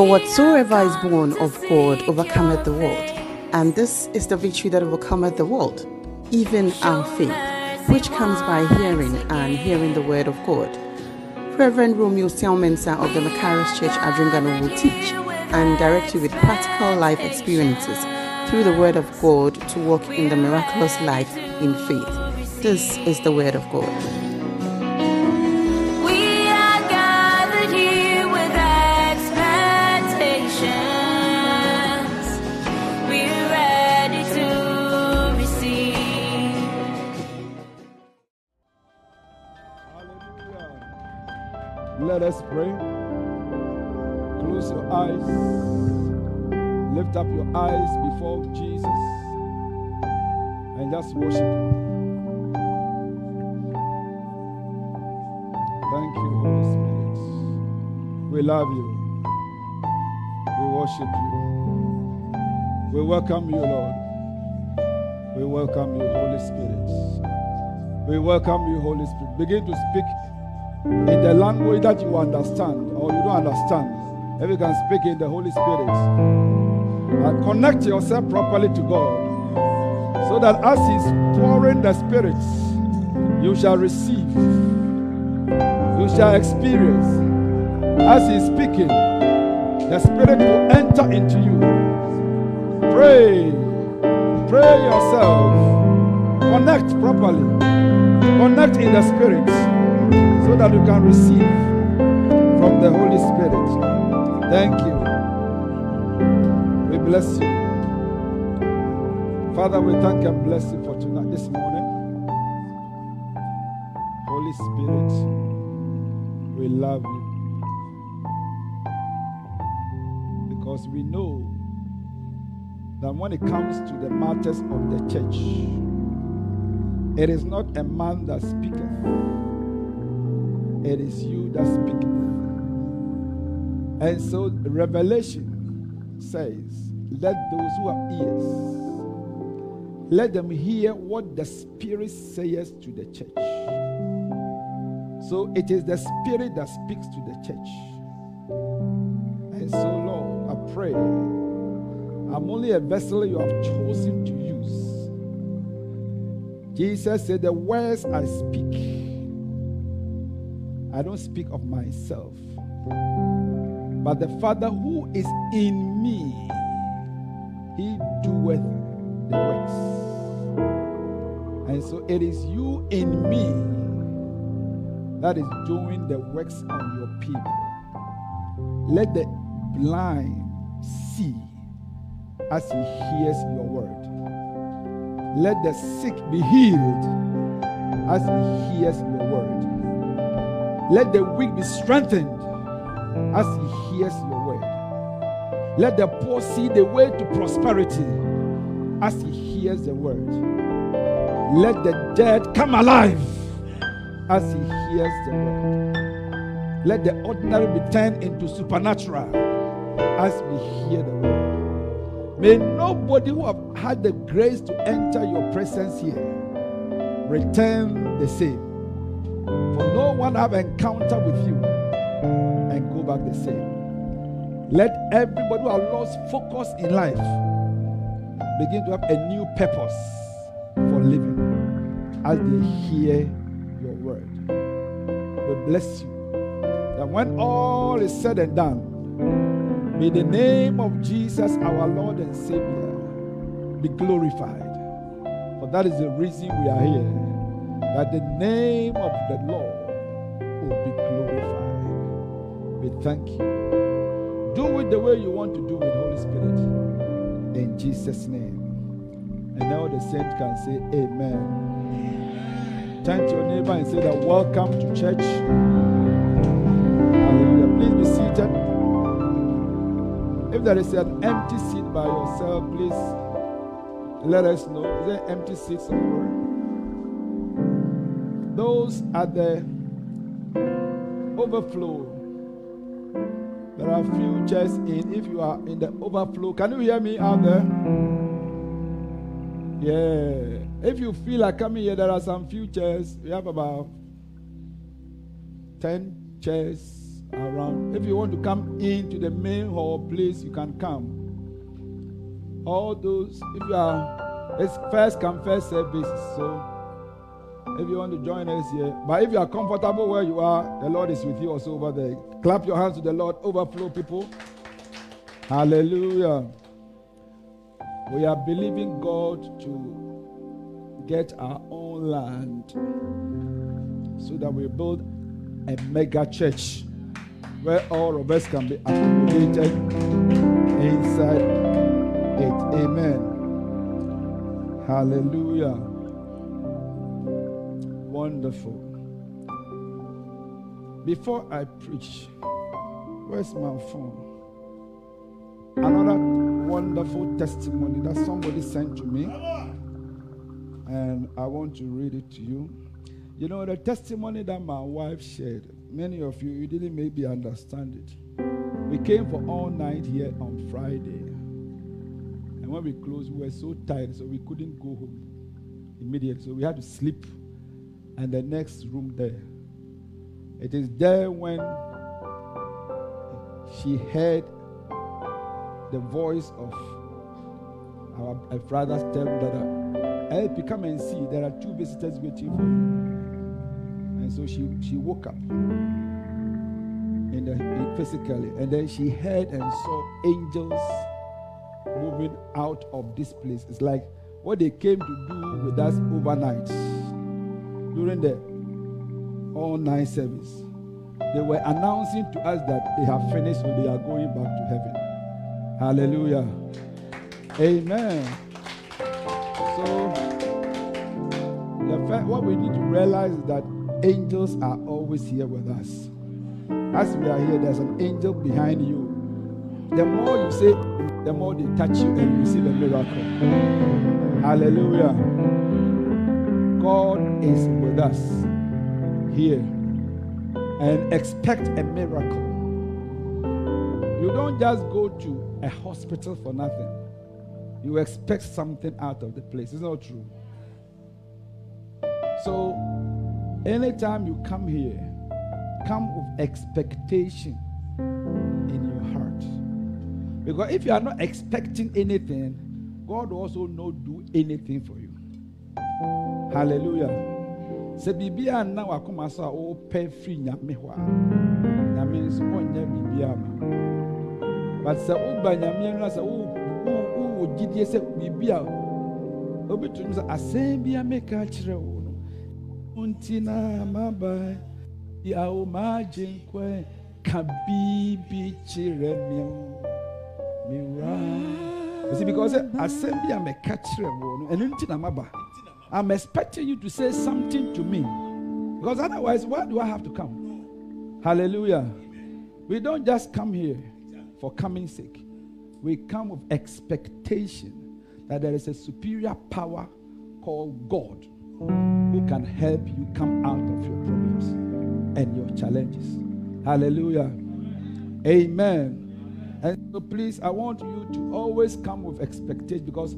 For whatsoever is born of God overcometh the world. And this is the victory that overcometh the world, even our faith, which comes by hearing and hearing the word of God. Reverend Romeo Selmensa of the Macarius Church Adringano will teach and direct you with practical life experiences through the word of God to walk in the miraculous life in faith. This is the word of God. Let us pray. Close your eyes. Lift up your eyes before Jesus and just worship Him. Thank you, Holy Spirit. We love you. We worship you. We welcome you, Lord. We welcome you, Holy Spirit. We welcome you, Holy Spirit. Begin to speak in the language that you understand or you don't understand. If you can speak in the Holy Spirit, and connect yourself properly to God so that as He's pouring the Spirit, you shall receive, you shall experience. As He's speaking, the Spirit will enter into you. Pray, pray yourself, connect properly, connect in the Spirit so that you can receive from the Holy Spirit. Thank you. We bless you. Father, we thank and bless you for tonight, this morning. Holy Spirit, we love you. Because we know that when it comes to the matters of the church, it is not a man that speaketh, it is you that speaketh. And so, Revelation says, Let those who have ears, let them hear what the Spirit says to the church. So it is the Spirit that speaks to the church. And so, Lord, I pray, I'm only a vessel you have chosen to use. Jesus said, The words I speak, I don't speak of myself, but the Father who is in me, he doeth the works. And so it is you in me that is doing the works on your people. Let the blind see as he hears your word. Let the sick be healed as he hears your word. Let the weak be strengthened as he hears your word. Let the poor see the way to prosperity as he hears the word. Let the dead come alive as he hears the word. Let the ordinary be turned into supernatural as we hear the word. May nobody who have had the grace to enter your presence here return the same. For no one have encounter with you and go back the same. Let everybody who has lost focus in life begin to have a new purpose for living as they hear your word. We bless you that when all is said and done, may the name of Jesus, our Lord and Savior, be glorified. For that is the reason we are here. That the name of the Lord will be glorified. We thank you. Do it the way you want to do it, Holy Spirit. In Jesus' name. And now the saint can say, Amen. Turn to your neighbor and say that welcome to church. Hallelujah. Please be seated. If there is an empty seat by yourself, please let us know. Is there empty seat somewhere? Those are the overflow. There are few chairs in. If you are in the overflow, can you hear me out there? Yeah. If you feel like coming here, there are some few chairs. We have about 10 chairs around. If you want to come into the main hall, please, you can come. All those, if you are, it's first come, first service. So if you want to join us here, but if you are comfortable where you are, the Lord is with you also over there. Clap your hands to the Lord, overflow people. Hallelujah. We are believing God to get our own land so that we build a mega church where all of us can be accommodated inside it. Amen. Hallelujah. Wonderful. Before I preach, where's my phone? Another wonderful testimony that somebody sent to me, and I want to read it to you. You know, the testimony that my wife shared, many of you, you didn't maybe understand it. We came for all night here on Friday. And when we closed, we were so tired, so we couldn't go home immediately. So we had to sleep and the next room there. It is there when she heard the voice of our, brothers tell that uh, help you come and see there are two visitors waiting for you. And so she, she woke up in the in physically, and then she heard and saw angels moving out of this place. It's like what they came to do with us overnight during the all night service. They were announcing to us that they have finished, so they are going back to heaven. Hallelujah. Amen. So, the fact, what we need to realize is that angels are always here with us. As we are here, there's an angel behind you. The more you say, the more they touch you and you receive a miracle. Hallelujah. God is with us here and expect a miracle. You don't just go to a hospital for nothing. You expect something out of the place. It's not true. So, anytime you come here, come with expectation in your heart. Because if you are not expecting anything, God also not do anything for you. Hallelujah. Sɛ biribi a na wakoma so a wɔpɛ firi nyame hɔ a nyame nso ɔnyɛ biribi ama but sɛ woba nyame no sɛ wowɔ gyidie sɛ biribi a wobɛtumi sɛ asɛm bi a meka kyerɛ wo no nti na maba yawo maagye nkwa ka biribi kyerɛ me mewura ɛsi because sɛ asɛm bi a meka kyerɛ wo no ɛno nti na maba I'm expecting you to say something to me. Because otherwise, why do I have to come? Hallelujah. We don't just come here for coming sake. We come with expectation that there is a superior power called God who can help you come out of your problems and your challenges. Hallelujah. Amen. And so please, I want you to always come with expectation because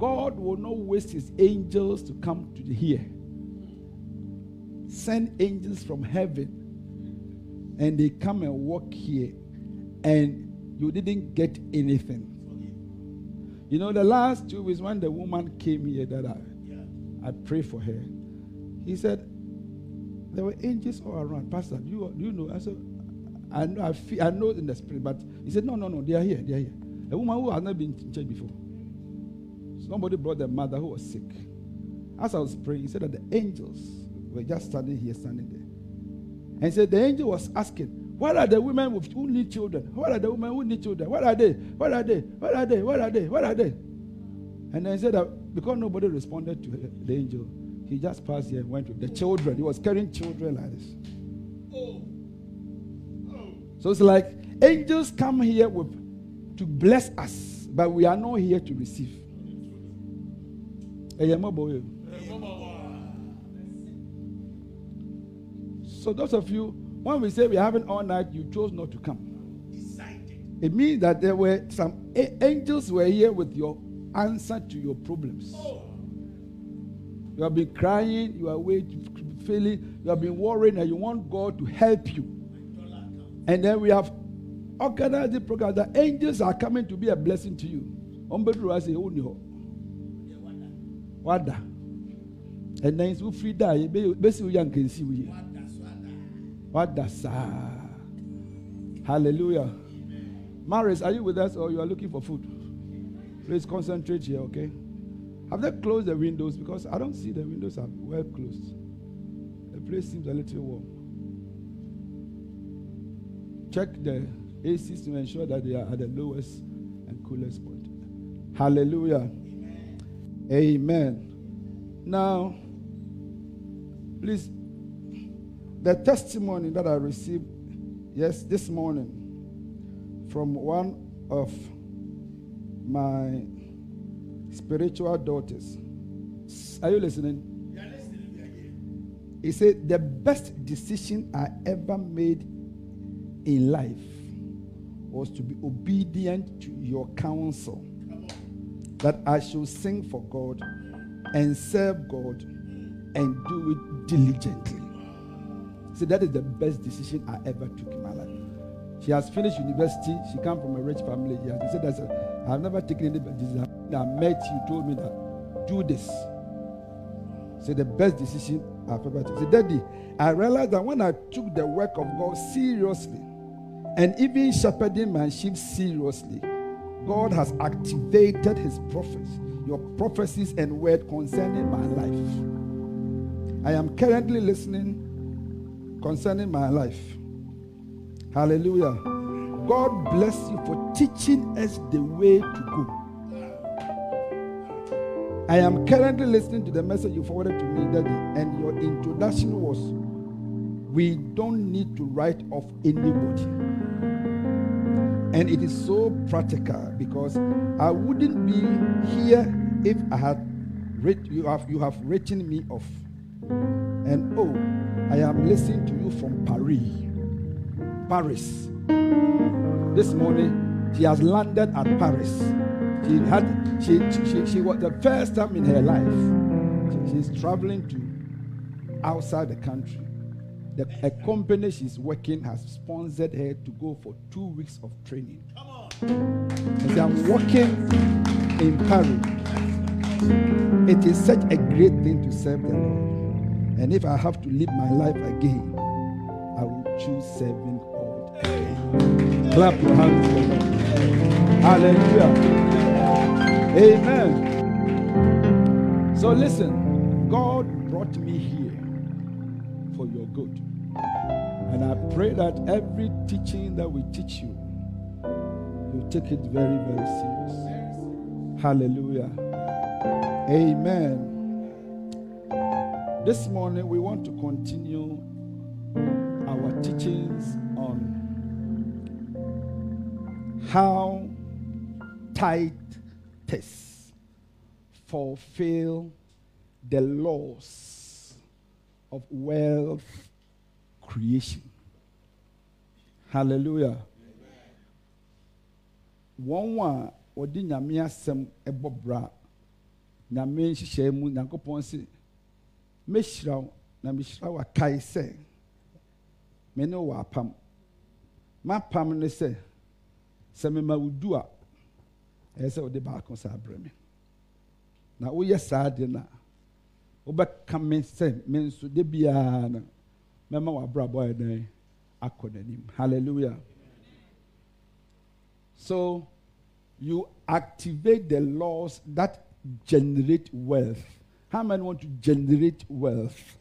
God will not waste his angels to come to here. Send angels from heaven and they come and walk here and you didn't get anything. You know, the last two weeks when the woman came here that I, I prayed for her, he said, there were angels all around. Pastor, do you, do you know? I said, I know, I, feel, I know in the spirit, but he said, no, no, no, they are here, they are here. A woman who has not been in church before. Somebody brought their mother who was sick. As I was praying, he said that the angels were just standing here, standing there. And he said the angel was asking, What are the women with, who need children? What are the women who need children? What are they? What are they? What are they? What are they? What are they? And then he said that because nobody responded to the angel, he just passed here and went with the children. He was carrying children like this. So it's like angels come here with to bless us, but we are not here to receive. So those of you, when we say we're having all night, you chose not to come. It means that there were some a- angels were here with your answer to your problems. You have been crying, you are waiting, feeling, you have been worrying, and you want God to help you. And then we have organized the program that angels are coming to be a blessing to you. Wada. And then so free die be be si uya nkensi uye. Wada saa. Hallelujah. Maris, are you with us or you are looking for food? Please concentrate here, okay? Have they closed the windows? Because I don't see the windows are well closed. The place seems a little warm. Check the ACs to ensure that they are at the lowest and coolest point. Hallelujah. Amen. Now, please, the testimony that I received, yes, this morning from one of my spiritual daughters. Are you listening? He said, The best decision I ever made in life was to be obedient to your counsel. That I should sing for God and serve God and do it diligently. See, that is the best decision I ever took in my life. She has finished university. She comes from a rich family. She has said, that I've never taken any decision. I met you, told me that do this. Say the best decision I've ever taken. Say, Daddy, I realized that when I took the work of God seriously and even shepherding my sheep seriously, God has activated his prophets, your prophecies and word concerning my life. I am currently listening concerning my life. Hallelujah. God bless you for teaching us the way to go. I am currently listening to the message you forwarded to me, Daddy, and your introduction was we don't need to write off anybody. And it is so practical because I wouldn't be here if I had writ- you have you have written me off. And oh, I am listening to you from Paris. Paris. This morning, she has landed at Paris. She had she she, she, she was the first time in her life. She- she's traveling to outside the country. The, a company she's working has sponsored her to go for two weeks of training. As I'm working in Paris, it is such a great thing to serve the Lord. And if I have to live my life again, I will choose serving God again. Clap your hands for me. Hallelujah. Amen. So listen, God brought me here for your good. And I pray that every teaching that we teach you, you take it very, very serious. Hallelujah. Amen. This morning we want to continue our teachings on how tithes fulfill the laws of wealth creation. Hallelujah. Wɔn a wɔde nyame asɛm bɔ bra nyame nhyehyɛe mu nyankopɔn se mɛhyira wo na mehyira wo akae sɛ me ne wɔ apam. M'apam ne sɛ sɛ mema wo du a ɛyɛ sɛ wode baako saa brɛ me. Na woyɛ saa de no a wobɛka me sɛ me nso de biara no mɛma w'abrabɔ ayɛ dɛn hallelujah. So you activate the laws that generate wealth. How many want to generate wealth?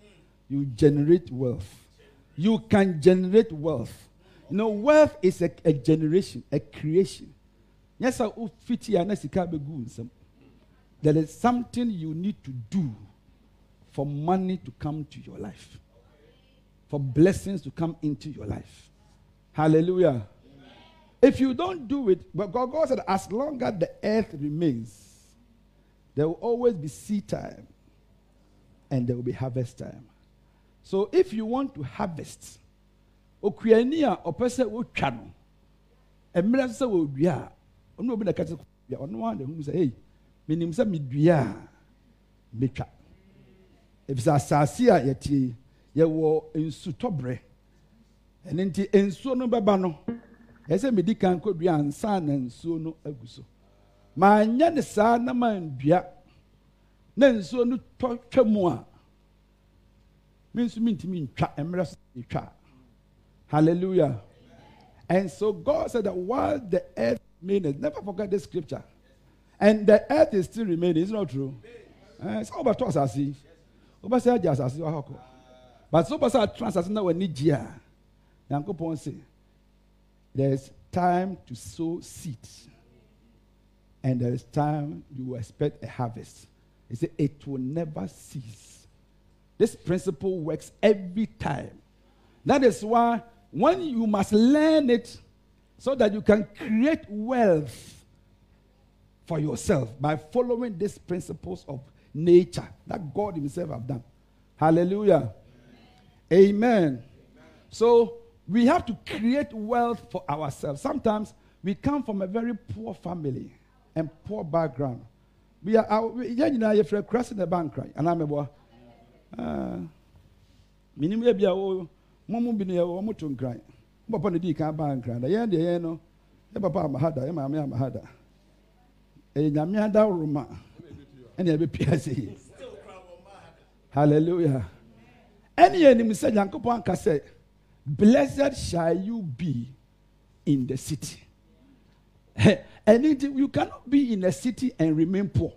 You generate wealth. You can generate wealth. You know wealth is a, a generation a creation. Yes nsɛm there is something you need to do for money to come to your life, for blessings to come into your life. Hallelujah. If you don't do it, but God, God said, as long as the earth remains, there will always be seed time and there will be harvest time. So if you want to harvest, okuani a a ɔno obi yɛwɔ nsutɔberɛ. Ɛno nti nsuo no bɛba no ɛsɛ medi kan kɔdua ansa na nsuo no agu so. Maanyɛ ne saa na mandua na nsuo no tɔ twa mu a me nso mentumi ntwa mmerɛ so metwa. Hallelujah. And so god said that while the earth remained never forget this scripture. And the earth is still remaining is it not true? Eh, sɛ wobɛtɔ asase wobɛsɛ agye asase wɔ hɔ kɔ but sɛ wobɛsɛ atena asase na w'ani gye a nyankopɔn se there's time to sow seeds and there is time you expect a harvest he said it will never cease this principle works every time that is why when you must learn it so that you can create wealth for yourself by following these principles of nature that God Himself have done. Hallelujah. Amen. So we have to create wealth for ourselves. Sometimes we come from a very poor family and poor background. We are our we- yɛn nyinaa yɛfrɛ kura in the bank right? Minim ah, ebi a wo mo mu bi no yɛ wɔn mo to nkran. Mo papa no di kan ba nkran da. Yɛn deɛ no. Yɛ papa ama ha da yɛ maame ama ha da ɛyɛ nyame adaworoma ɛna ɛbɛ pia ase yi hallelujah yɛn nim sɛ nyankopɔn anka blessed shall you be in the city and it, you cannot be in a city and remain poor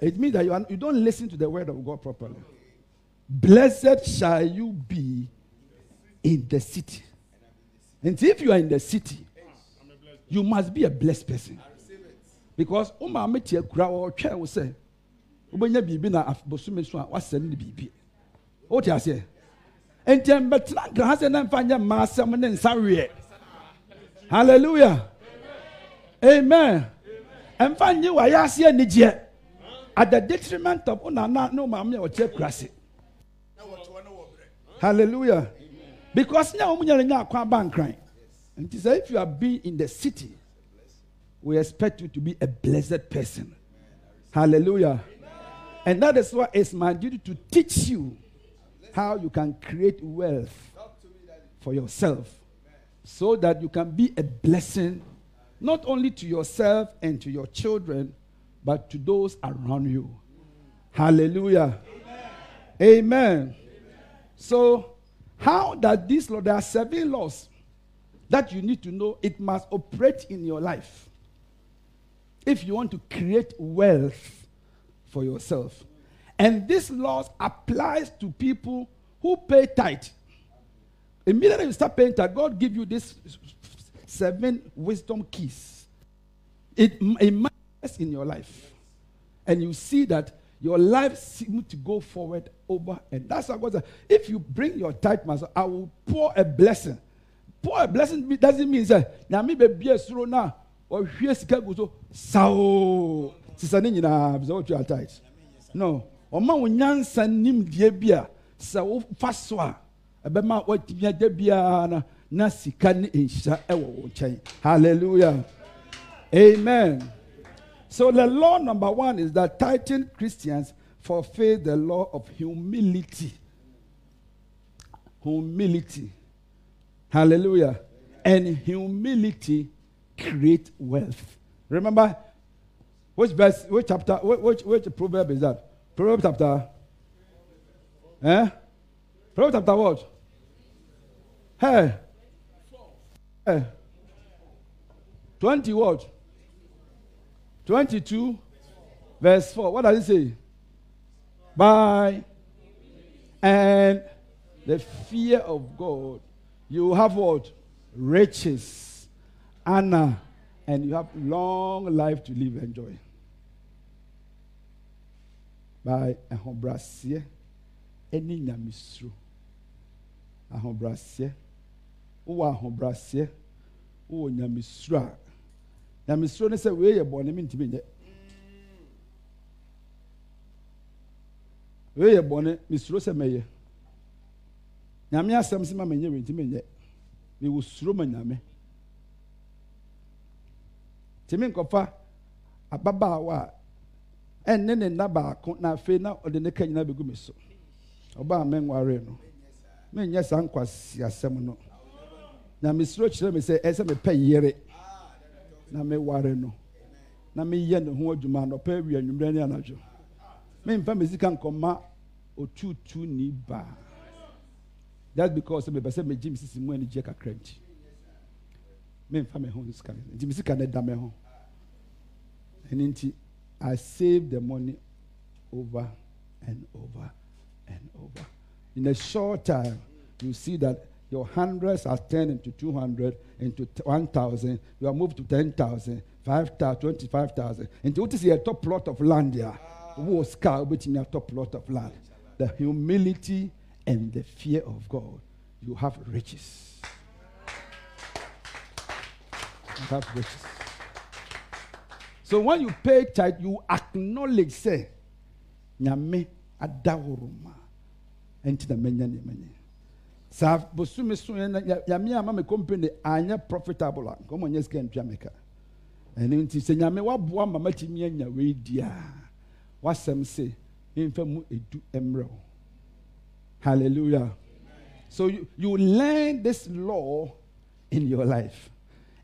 it means that you, are, you don't listen to the word of God properly. Blessed shall you be in the city. And if you are in the city, you must be a blessed person. Because o maa mi tie kura sɛ o bɛ nya biribi na bosome so a wasɛ ne biribi. O ti aseɛ nti mbɛtena nkran sɛ ne nfa nyɛ mmaa asɛm ne nsa weɛ. Hallelujah. Amen. Nfa nye wa yɛ aseɛ anigyeɛ. At the detriment of unana no maame a ɔkyɛ kurase hallelujah. Because nya wɔn nyɛ nya akɔ aba nkran. Nti sɛ if you are being in the city we expect you to be a blessed person. Hallelujah and that is why it's my duty to teach you how you can create wealth for yourself so that you can be a blessing not only to yourself and to your children but to those around you. Hallelujah. Amen, so how does this law there are seven laws that you need to know. It must operate in your life. If you want to create wealth for yourself and this law applies to people who pay tithe immediately you start paying tithe god give you this seven wisdom keys it, it manifests in your life and you see that your life seems to go forward over and that's what God said. If you bring your tithe, master, I will pour a blessing. Pour a blessing be- doesn't mean that nyame baabi a soro na ɔhwie sika gu so sisa ne nyinaa wotua tithe no ɔma wo nyansa nimdeɛ bi a sɛ wofa so a ɛbɛma woatumi agya biara na na sika ne nhyira ɛwɔ nkyɛn hallelujah amen so the law number one is that tithing Christians fulfill the law of humility. Humility. Hallelujah. And humility create wealth. Remember, which verse, which chapter, which, which, proverb is that? Proverb chapter. Eh? Proverb chapter what? Hey. Hey. 20 what? 22 verse 4 what does it say by and the fear of god you have what riches honor and you have long life to live and enjoy by ahobraseɛ ɛne nyamesuro. Ahobraseɛ. Wowɔ ahobraseɛ. Wowɔ nyamesuro a nyamesuro ne sɛ wei yɛ bɔne mentumi nyɛ. Wei yɛ bɔne mesuro sɛ mɛyɛ. Nyame asɛm sɛ ma menyɛ wei ntimi nyɛ. Mewɔ suro ma nyame. Timi nkɔfa ababaawa a ɛnne ne nna baako na afei na ɔde ne ka nyinaa bɛgu me so. Ɔbaa menware no menyɛ saa nkwasi asɛm no. Na mesuro kyerɛ me sɛ ɛsɛ mepɛ yere. Na meware no. Na meyɛ ne ho adwuma anɔpɛ awie anwummerɛ ne anadwo. Memfa me sika nkɔma otutu ni baa just because mepɛ sɛ megye me sisi mu anigye kakra nti memfa me ho sika nti me sika no da me ho. Ɛno nti i save the money over and over and over. In a short time you see that your hundreds are turned into 200 into 1000 you are moved to 10000 5000 25000 nti wote sɛ yɛtɔ plot of land a wowɔ sika a wobɛtumi atɔ plot of land? The humility and the fear of god. You have riches. You have riches so when you pay tithe you acknowledge say nyame adahoroma ɛnti na manya nneɛma nyɛ saa bosome so yɛ na nya- nyame ama me company anyɛ profitable a nkɔmɔ nyɛ sika ntua meka ɛno nti sɛ nyame waboa ma matumi anya wei di a wasɛm se memfa mu edu mmerɛ hallelujah. So you, you learn this law in your life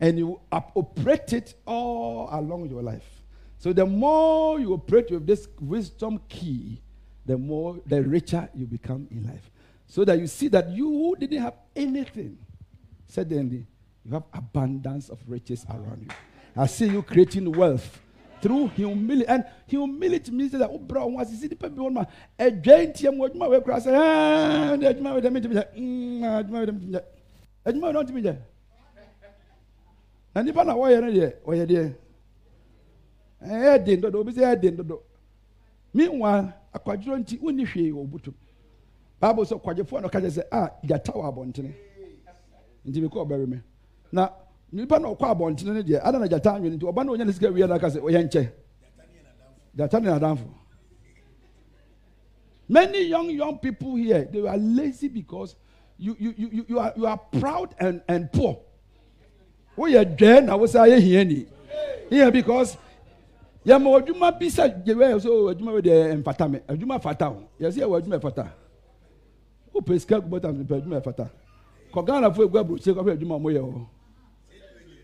and you operate it all along your life so the more you operate with this wisdom key the more the richer you become in life so that you see that you didn't have anything suddenly you have abundance of riches around you i see you creating wealth through humility and humility means that oh bro once you see the people one a giant way cross ah the me mm them and nipa na wɔyɛ no deɛ ɔyɛ deɛ? Ɛyɛ den dodo obi sɛ ɛyɛ den dodo. Meanwhile akwadworɔ nti wonni hwee wɔ butom bible sɛ kwadwofoɔ no ɔka kyerɛ sɛ a gyata wɔ abɔntene. Nti mekɔ ɔbɛwe me. Na nipa na ɔkɔ abɔntene no deɛ ada na gyata anwene nti ɔba na ɔnya ne sika wie no aka sɛ ɔyɛ nkyɛ. Gyata ne nadamfo. Many young young people here they are lazy because you you you you- you are you are proud and and poor woyɛ dwɛɛ na wosan ayɛ hiani? Here because yɛma adwuma bi sɛ gyewɛ so adwuma bi deɛ mfata me. Adwuma fata o yɛsɛ yɛwɔ adwuma ɛfata. Wopɛ sika gu bɔta mepɛ adwuma ɛfata. Kɔ ghana fo egu aburokye kɔfɛ adwuma a ɔmo yɛ hɔ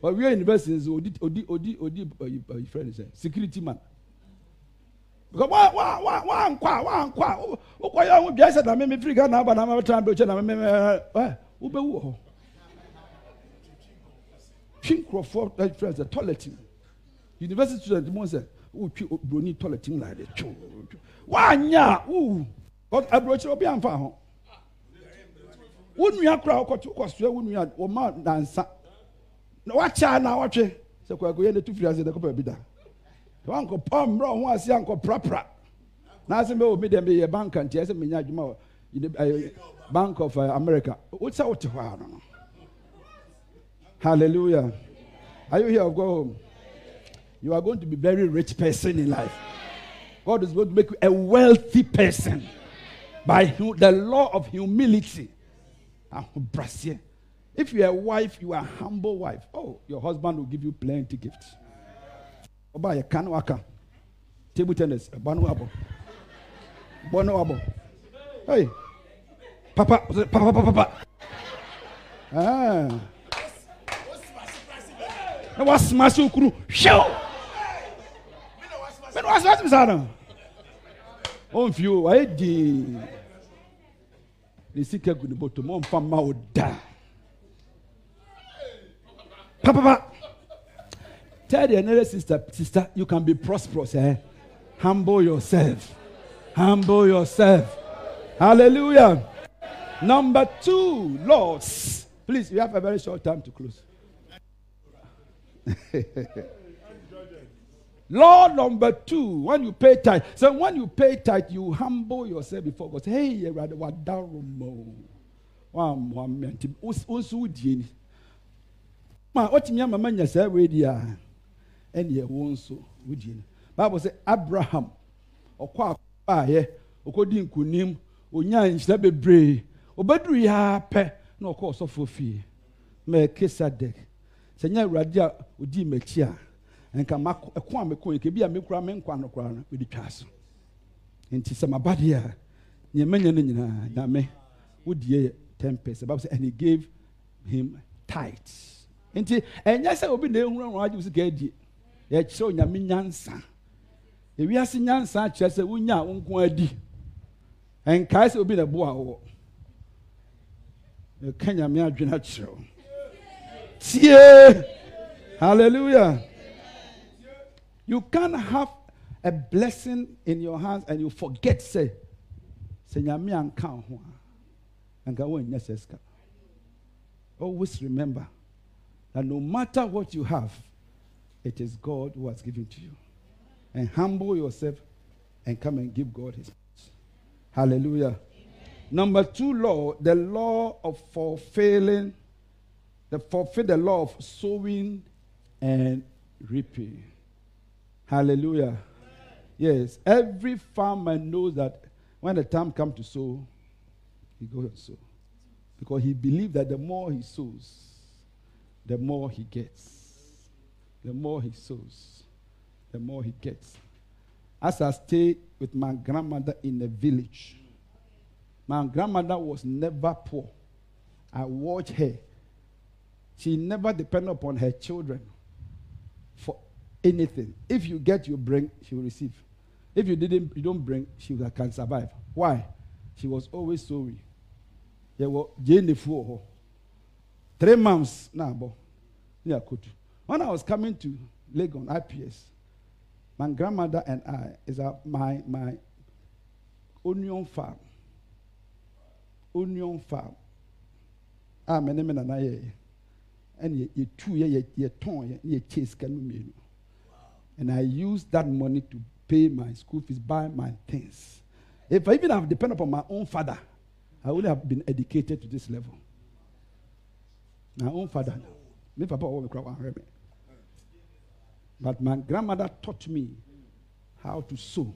ɔwie university nso odi odi odi odi ɔyi ɔyi fɛn ne sɛ security man. Because wa wa wa wa nkɔ a wa nkɔ a wo- wokɔ yɛ ɔmo dwa sɛ na mɛmɛ firi ghana aba na mɛmɛ tena aburokye na mɛmɛ ɛ wobɛwu wɔ hɔ twi nkurɔfoɔ ɛ fɛn sɛ toilet mu university student mo sɛ wotwi broni toilet mu la de twi wanya wo aburokyerɛ obi anfa ho wo nua kora wokɔto wokɔsoa wo nua wɔma nansa na wakyɛ na wɔtwe sɛ kwakoyɛ ne tu firi ase dɛ kɔpɛ bi da wankɔpɔ mmerɛ ho ase ankɔprapra na asɛm bɛ wɔ mi dɛm yɛ bank nti ɛsɛ menya adwuma bank of uh, america. Wote sɛ wote hɔ a no hallelujah. Are you here? Or go home. You are going to be very rich person in life. God is going to make you a wealthy person by the law of humility. If you are a wife you are a humble wife. Oh your husband will give you plenty gifts. Ɔba yɛ ka ne waka table tennis wabɔ bɔ ne wabɔ hey. Papa papa papa papa. Ah na wasoma se okuru hwɛw mene wasoma se saa no ɔmfie o wayɛ dii ne sika gu ne bɔtɔ mu ɔmfa mma wo da papapa tell the another sister sister you can be prosperous eh humble yourself humble yourself hallelujah number two lords please we have a very short time to close Law number two, when you pay tithe. So when you pay tithe, you humble yourself before God. Say, hey, you rather what down One one man, also would ye. Ma, what me mama nya say we dia. And ye won so would ye. Bible say Abraham ọkọ akọ ọkọdi nkunim onya nhyira bebree obeduru ya pɛ na ɔkɔ ɔsɔfo fie melkisedek sɛ nyɛ awurade a odi m'akyi a nka ɛko a meko yi kebi a mekura me nkwa no koraa no mede twa so. Nti sɛ maba a nea manya no nyinaa nyame wodie ten percent. Bible say and he gave him tithes. Nti ɛnyɛ sɛ obi na ehun ɔrun agye sika adi yɛkyerɛ onyame nyansa. Ewiase nyansa kyerɛ sɛ wonya a nko adi. Nkae sɛ obi na bo awɔ yɛka nyame adwene akyerɛ wo tie. Hallelujah. You can't have a blessing in your hands and you forget say always remember that no matter what you have it is god who has given to you. And humble yourself and come and give god his praise. hallelujah. Number two law the law of fulfilling the fulfill the law of sowing and reaping. Hallelujah. Yes every farmer knows that when the time comes to sow he goes and sow. Because he believes that the more he sows the more he gets. The more he sows the more he gets. As i stayed with my grandmother in the village my grandmother was never poor. I watched her she never depended upon her children for anything. If you get, you bring, she will receive. If you didn't, you don't bring, she can survive. Why? She was always sorry. There were Jane four. Three months now, bo. Yeah, could. When I was coming to Legon IPS, my grandmother and I is a, my my onion farm. Onion farm. Ah, my name is No and i use that money to pay my school fees buy my things. If i even have depended upon my own father i would have been educated to this level. My own father. Me papa but my grandmother taught me how to sew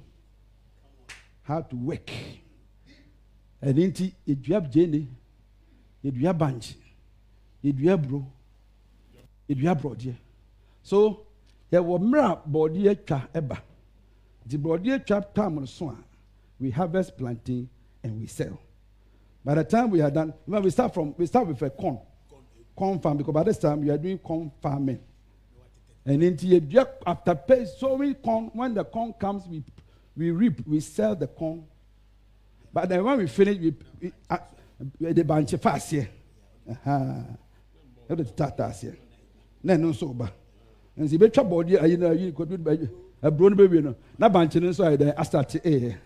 how to work. Ɛno nti yɛdua gyeene yɛdua bankye yɛdua buro yɛdua borɔdeɛ. So yɛwɔ mmerɛ a borɔdeɛ twa ɛba. Nti borɔdeɛ twa time no so a we harvest plantain and we sell. By the time we are done remember we start from we start with a corn. Corn farm because by this time we are doing corn farming. And nti yɛdua after pay sowing corn when the corn comes we we reap we sell the corn. But then when we finish we we uh, the bankye fa aseɛ ɛde tata aseɛ na ɛno nso ba nti yɛbɛtwa bɔɔdeɛ ayi na ayi kɔdu bɛyi aburo no bɛwie no na bankye no nso ayɛ dɛ asate ɛyɛ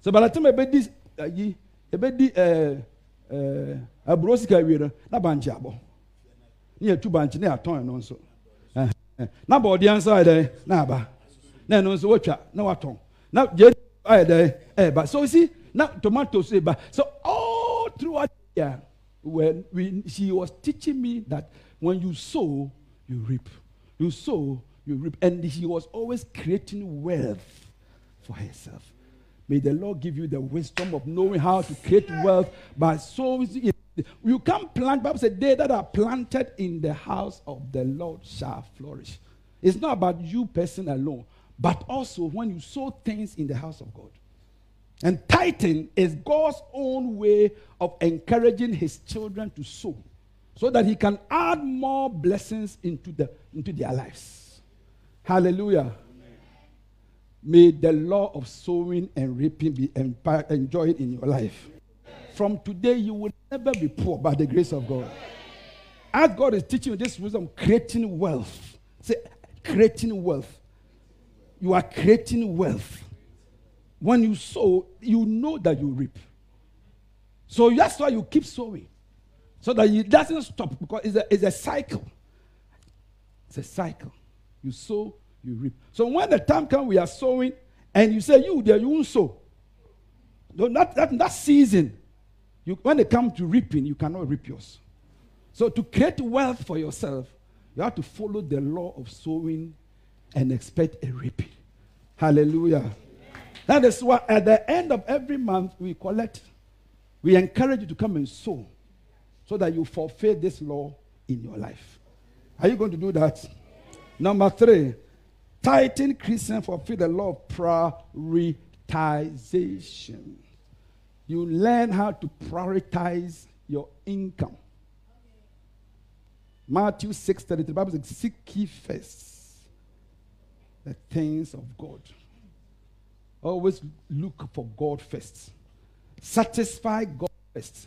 so by the yɛbɛdi ayi yɛbɛdi ɛɛ ɛɛ aburo sika awie no na bankye abɔ. Ne yɛtu bankye ne yɛatɔn ɛno nso. Ɛhɛn. na bɔɔdeɛ nso ayɛ dɛ na aba. Na ɛno nso wɔtwa na watɔn. Na gye ayɛ dɛ ɛɛba. So see na tomatoes ɛba. So all throughout the year when we, she was teaching me that when you sow, you reap. You sow, you reap. And she was always creating wealth for herself. May the Lord give you the wisdom of knowing how to create wealth by sowing. You can't plant, Bible says, they that are planted in the house of the Lord shall flourish. It's not about you person alone, but also when you sow things in the house of God. And tithing is God's own way of encouraging his children to sow so that he can add more blessings into, the, into their lives. Hallelujah. May the law of sowing and reaping be enjoyed in your life. From today, you will never be poor by the grace of God. As God is teaching you this wisdom, creating wealth. Say, creating wealth. You are creating wealth when you sow, you know that you reap. So that's why you keep sowing. So that it doesn't stop because it's a, it's a cycle. It's a cycle. You sow, you reap. So when the time comes, we are sowing, and you say, You there, you won't sow. No, that, that, that season, you, when it comes to reaping, you cannot reap yours. So to create wealth for yourself, you have to follow the law of sowing and expect a reaping. Hallelujah. That is why at the end of every month we collect. We encourage you to come and sow so that you fulfill this law in your life. Are you going to do that? Number three, tithing Christian fulfill the law of prioritization. You learn how to prioritize your income. Matthew 6 33, the Bible says, Seek ye first the things of God. Always look for God first. Satisfy God first.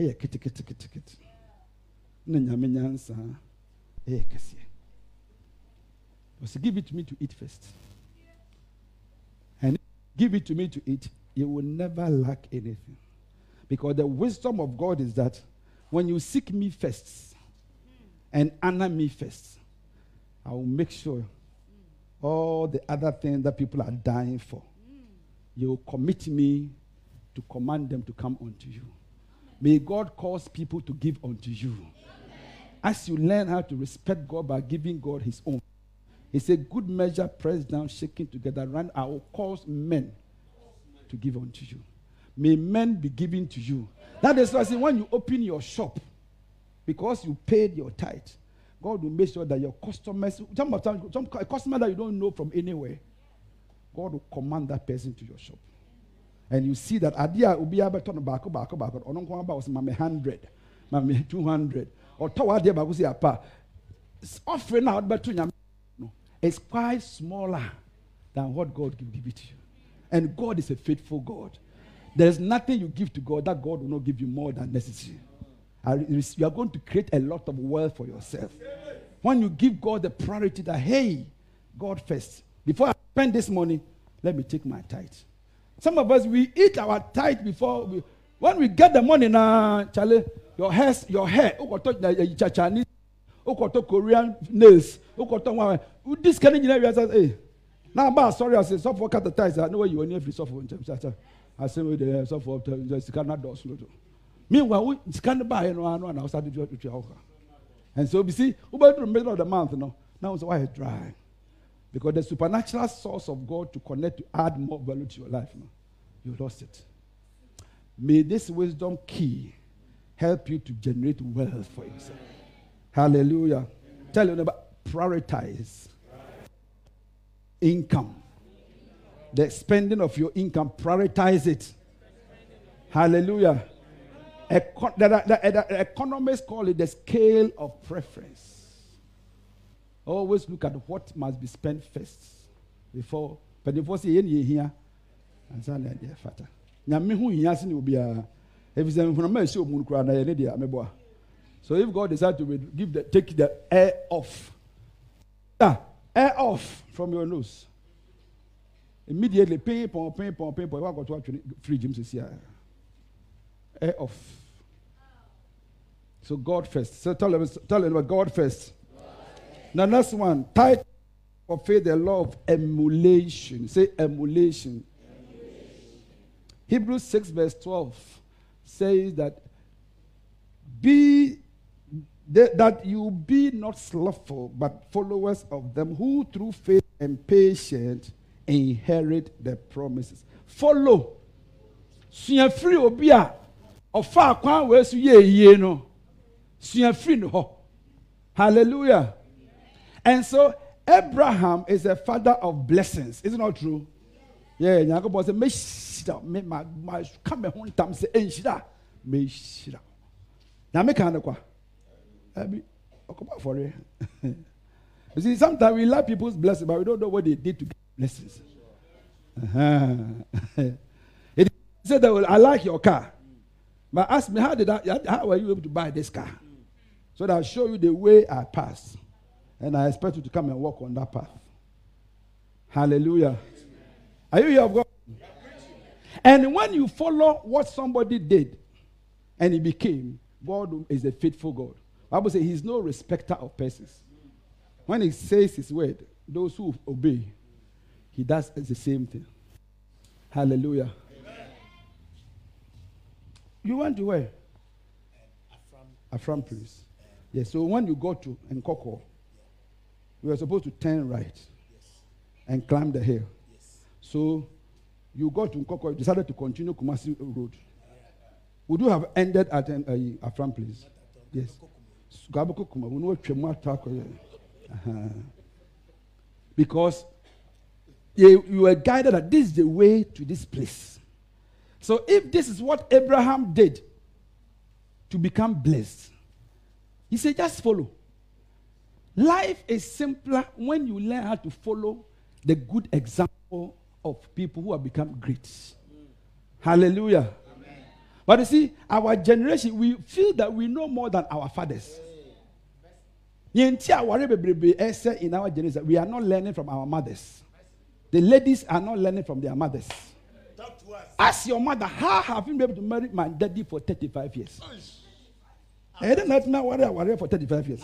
ɛyɛ keteketekete na nyame nyansa ɛyɛ kɛseɛ ɔsɛ give it to me to eat first. And give it to me to eat you will never lack anything. Because the wisdom of God is that when you seek me first and honor me first, I will make sure all the other things that people are dying for, you will commit me to command them to come unto you. May God cause people to give unto you. As you learn how to respect God by giving God His own, He said, Good measure, pressed down, shaking together, run. I will cause men to give unto you may men be given to you. That is why I say when you open your shop, because you paid your tithe, God will make sure that your customers, some, some a customer that you don't know from anywhere, God will command that person to your shop. And you see that idea will be able to back up, back up, back up. Or no about mame hundred, mame two hundred. Or to what they back apa. Offering out but to nyame no. It's quite smaller than what God will give it to you. And God is a faithful God. There's nothing you give to God that God will not give you more than necessary. Is- You are going to create a lot of wealth for yourself. When you give God the priority that, hey, God first, before I spend this money, let me take my tithe. Some of us, we eat our tithe before we, when we get the money now, Charlie, your hair, your hair, uh, uh, Chinese, Korean nails, one. This kind of you say, hey, now I'm sorry, I say, so for cut the ties. I know where you are near free software. I say, we the software, the scanner doors. Meanwhile, we scan buy and one and I started to do your And so we see, over the middle of the month, no, now it's why dry. Because the supernatural source of God to connect to add more value to your life, no, you lost it. May this wisdom key help you to generate wealth for yourself. Hallelujah. Tell you about prioritize income. The spending of your income, prioritize it. Hallelujah. Eco- the, the- the- the economists call it the scale of preference. Always look at what must be spent first before. But before say any here, and say na dear fata. Nyame hu hia se ne obiara. If it's a hunama show mun kura na ye ne dia meboa. So if God decide to re- give the take the air off. Ah, air off from your nose. Immediately, ping, pong, ping, pong, ping, pong. What got to actually free gyms this year? Air off. So God first. So tell them, tell them about God first. Now, next one. Tight of faith, the law of emulation. Say emulation. Hebrews 6, verse 12 says that be that you be not slothful, but followers of them who through faith and patience inherit the promises. Follow. Sua firi obi a ɔfa wei so yɛ yie no. Firi no. Hallelujah. And so Abraham is a father of blessings. Is it not true? Yeah, Nyankopɔn sɛ mehyira me ma ma ka me ho ntam sɛ ɛnhyira mehyira. Abi. You see, sometimes we like people's blessings, but we don't know what they did to get blessings. Uh-huh. it said that well, I like your car. But ask me, how did I how were you able to buy this car? So that I'll show you the way I passed. And I expect you to come and walk on that path. Hallelujah. Are you here of God? And when you follow what somebody did and he became, God is a faithful God. Bible says he's no respecter of persons. When he says his word, those who obey, he does the same thing. Hallelujah. You went to where? Afram Plains. Yes. So when you go to Nkawkaw, you were supposed to turn right and climb the hill. Yes. So you got to Nkawkaw, you decided to continue Kumasi Road. Would you have ended at um, uh, Afram Plains? Yes. We uh, uh-huh. Because you were guided that this is the way to this place. So if this is what Abraham did to become blessed, he said, just follow. Life is simpler when you learn how to follow the good example of people who have become great. Hallelujah. But you see, our generation, we feel that we know more than our fathers. Yɛnti aware bebrebe ɛsɛ in our generation, we are not learning from our mothers. The ladies are not learning from their mothers. Ask your mother, how have you been able to marry my daddy for 35 years? I didn't know now worry worry for 35 years.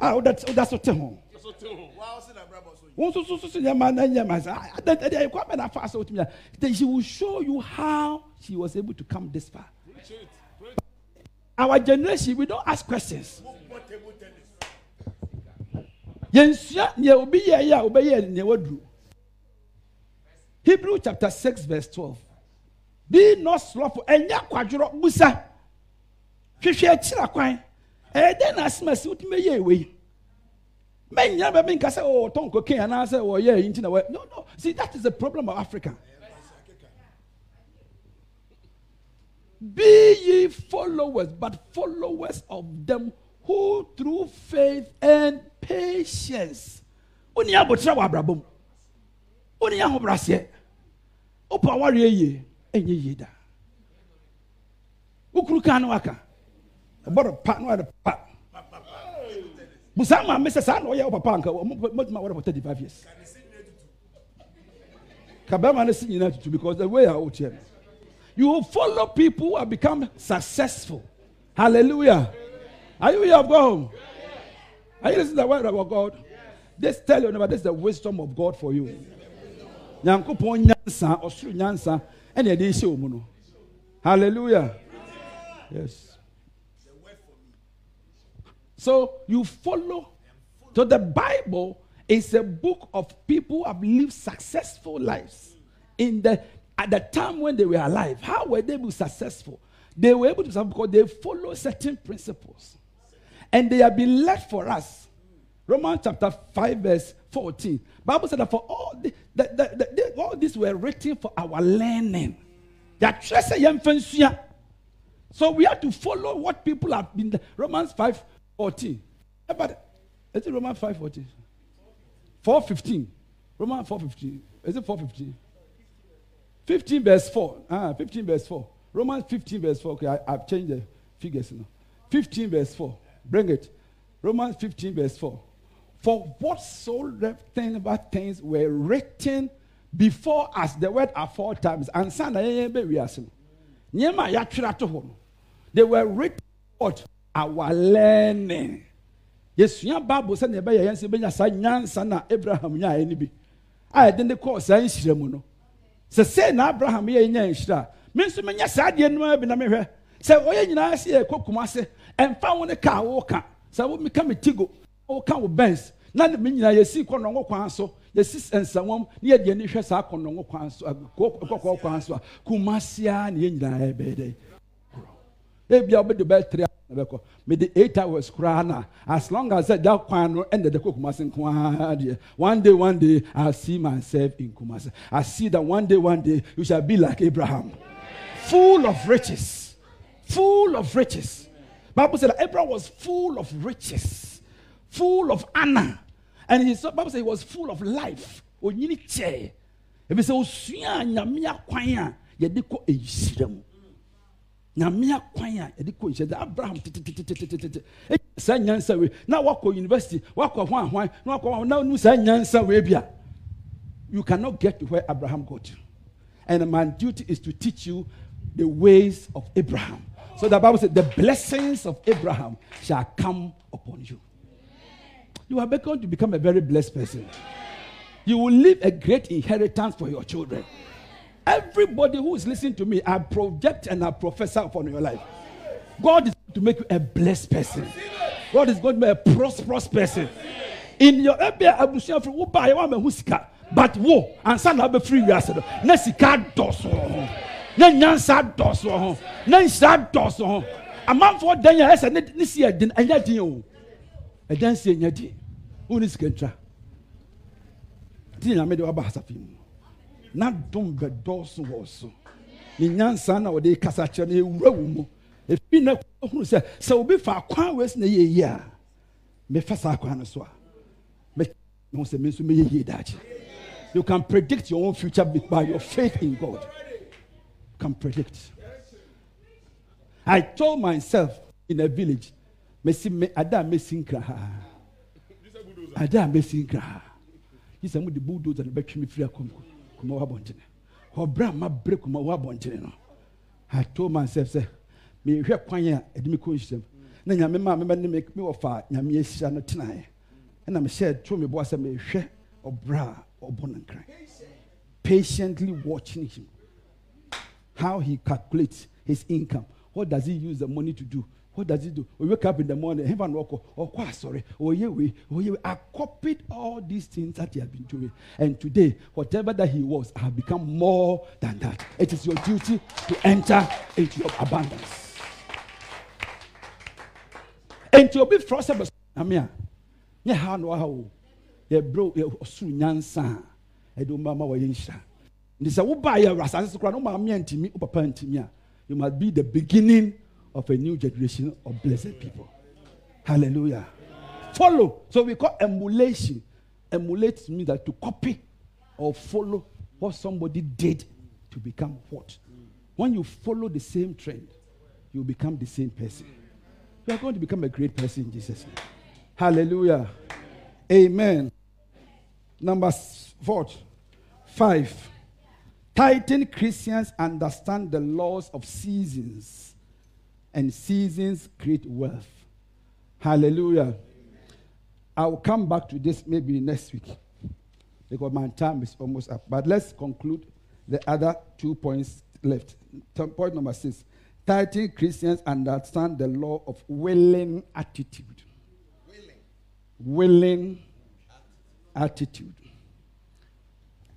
Ah, that's that's what home. Wọ́n nso nso nso yẹn ma na yẹn ma sẹ́, ah, that that that kọ́ bẹ́ẹ̀ na fa so tumi ya. Then she will show you how she was able to come this far. Our generation, we don't ask questions. Yɛnsua nea obi yɛ yɛ a obɛyɛ nea waduru. Hebrew chapter six verse twelve. Be not slothful. Ɛnyɛ kwadworɔ busa. Hwehwɛ akyira kwan. Ɛyɛ dɛn na asem asi wotumi yɛ ewe yi. Mɛnyina bɛ mi nka sɛ oh, ɔwɔ tɔn kokain anaasɛ ɔyɛ eyi nti na wɔ. No no. See that is the problem of Africa. Be ye followers, but followers of them who through faith and patience. Ní abotire wọ abrabọ mu. Ní ahobraseɛ. Wọ́pọ̀ awareɛ yie, ɛnyɛ yie da. Wokuru kan no aka. Ɛbɔdɔ pa no ɛde pa. Busa maame sɛ saa na ɔyɛ ɔpapa anka mɔtuma wɔde for thirty five years. Ka bɛrima no si nyinaa tutu because the way a ɔkyɛ no. You will follow people who have become successful. Hallelujah. Are you here of God? Are you listening to the word of God? This tell you about this is the wisdom of God for you. Nyankopɔn nyansa, ɔsoro nyansa, ɛna ɛde nhyɛ wɔn no. Hallelujah. Yes. So you follow. So the Bible is a book of people who have lived successful lives in the at the time when they were alive. How were they able successful? They were able to because they follow certain principles. And they have been led for us. Romans chapter 5, verse 14. Bible said that for all the, the, the, the- all these were written for our learning. So we have to follow what people have been. Romans 5, 14. Eh, But is it Romans 5, 14? 4, 15. Romans 4, 15. Is it 4, 15? 15 verse 4. Ah, 15 verse 4. Romans 15 verse 4. Okay, I, I've changed the figures now. 15 verse 4. Bring it. Romans 15 verse 4. For whatsoever thing about things were written before us, the word are four times. And son, we are Nyema yatwerɛ to hɔ. They were written what our learning. Yɛsua Bible sɛ na ɛbɛyɛ yɛn sɛ bɛnya saa nyansa na Abraham nyaeɛ no bi. A yɛde ne kɔɔ saa nhyira mu no. Sɛ sɛ na Abraham yɛ nya nhyira. Me nso menya saa adeɛ no bi na mehwɛ. Sɛ ɔyɛ nyinaa sɛ yɛ kɔ kumase. Ɛmfa wo ne kaa woka. Sɛ wo meka me tigo. Woka wo Benz. Na ne me nyinaa yɛsi kɔnɔngo kwan so. Yɛsi nsɛnwam ne yɛde ani hwɛ saa kɔnɔngo kwan so. Kɔkɔɔ kwan so a. Kumase a ne yɛn nyinaa yɛbɛyɛ ebia wobɛde bɛyɛ three hours na bɛkɔ. Mede eight hours koraa na as long as that that kwan no ɛnna de kɔ kumase nko one day one day i see myself in kumase i see that one day one day you shall be like abraham. Full of riches. Full of riches. Bible said that abraham was full of riches. Full of honor. And he said bible said he was full of life. Onyini kyɛɛ. Ebi sɛ osua nyame akwan a yɛde kɔ eyihyira mu nyame akwan a yɛde kɔ nhyɛ abraham tetetetetetete saa nyansa wei na wakɔ university wakɔ hwan hwan na wakɔ hwan na nu saa nyansa wei bi you cannot get to where abraham got to. And my duty is to teach you the ways of abraham. So the bible says the blessings of abraham shall come upon you. You are going to become a very blessed person. You will leave a great inheritance for your children Everybody who is listening to me, I project and I prophesy upon your life. God is going to make you a blessed person. God is going to be a prosperous person. In your ebe abusua firi wo ba yɛ wa ma hu sika but wo ansa na abɛ firi wiase no na sika dɔso wɔ ho na nyansa dɔso wɔ ho na nhyira dɔso wɔ ho amanfoɔ dan yɛ ɛsɛ ne ne si yɛ den ɛnyɛ den o ɛdan si yɛ nyɛ den wo ne sika ntwa ti nyame na dom bɛ dɔso wɔ so. Ne nyansa na wɔde kasa kyerɛ no ewura wɔ mu. Efi na ohun sɛ sɛ obi fa kwan wɔ si na yɛ yie a mefa saa kwan no so a. Mɛ sɛ me nso yie daakye. You can predict your own future by your faith in God. You can predict. I told myself in a village mesi me ada mesi nkira ha. Ada mesi nkira ha. Yi sɛ mo de bulldozer na bɛtwi mi firi akɔm kuma wɔ abɔntene ɔbɛrɛ a ma bere kuma wɔ abɔntene no. I told myself sɛ mehwɛ kwan a ɛde mi kɔ nhyɛm na nyame maa mebɛ ne me me wɔ fa nyame ahyira no tenaeɛ. Ɛna mehyɛ to me boa sɛ mehwɛ ɔbrɛ a ɔbɔ no patiently watching him. How he calculates his income. What does he use the money to do what does he do? We wake up in the morning heaven walk or kwa sorry or ye we or ye I copied all these things that he had been doing. And today whatever that he was I have become more than that. It is your duty to enter into your abundance. Nti obi frɔ sɛ bɛsɔ nyame a nyɛ ha no aha o. Yɛbrɛ yɛ ɔsoro nyansa. A ɛde wo mama wɔyɛ nhyira nti sɛ wobaa yɛ asase so koraa na womaame antimi wo papa antimi a. You must be the beginning of a new generation of blessed people hallelujah follow so we call emulation emulate means that to copy or follow what somebody did to become what when you follow the same trend you become the same person you are going to become a great person in Jesus' name. Hallelujah. Amen. Number four, five. Titan Christians understand the laws of seasons, and seasons create wealth. Hallelujah. I will come back to this maybe next week because my time is almost up. But let's conclude the other two points left. Point number six. Titan Christians understand the law of willing attitude. Willing attitude.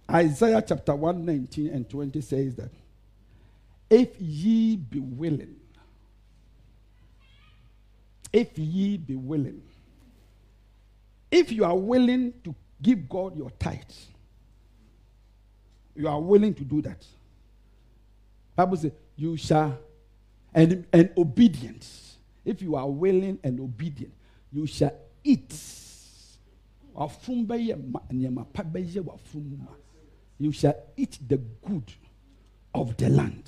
Isaiah chapter 119 and 20 says that if ye be willing, if ye be willing, if you are willing to give God your tithes, you are willing to do that. Bible says, you shall, and, and obedience. If you are willing and obedient, you shall eat. You shall eat the good of the land.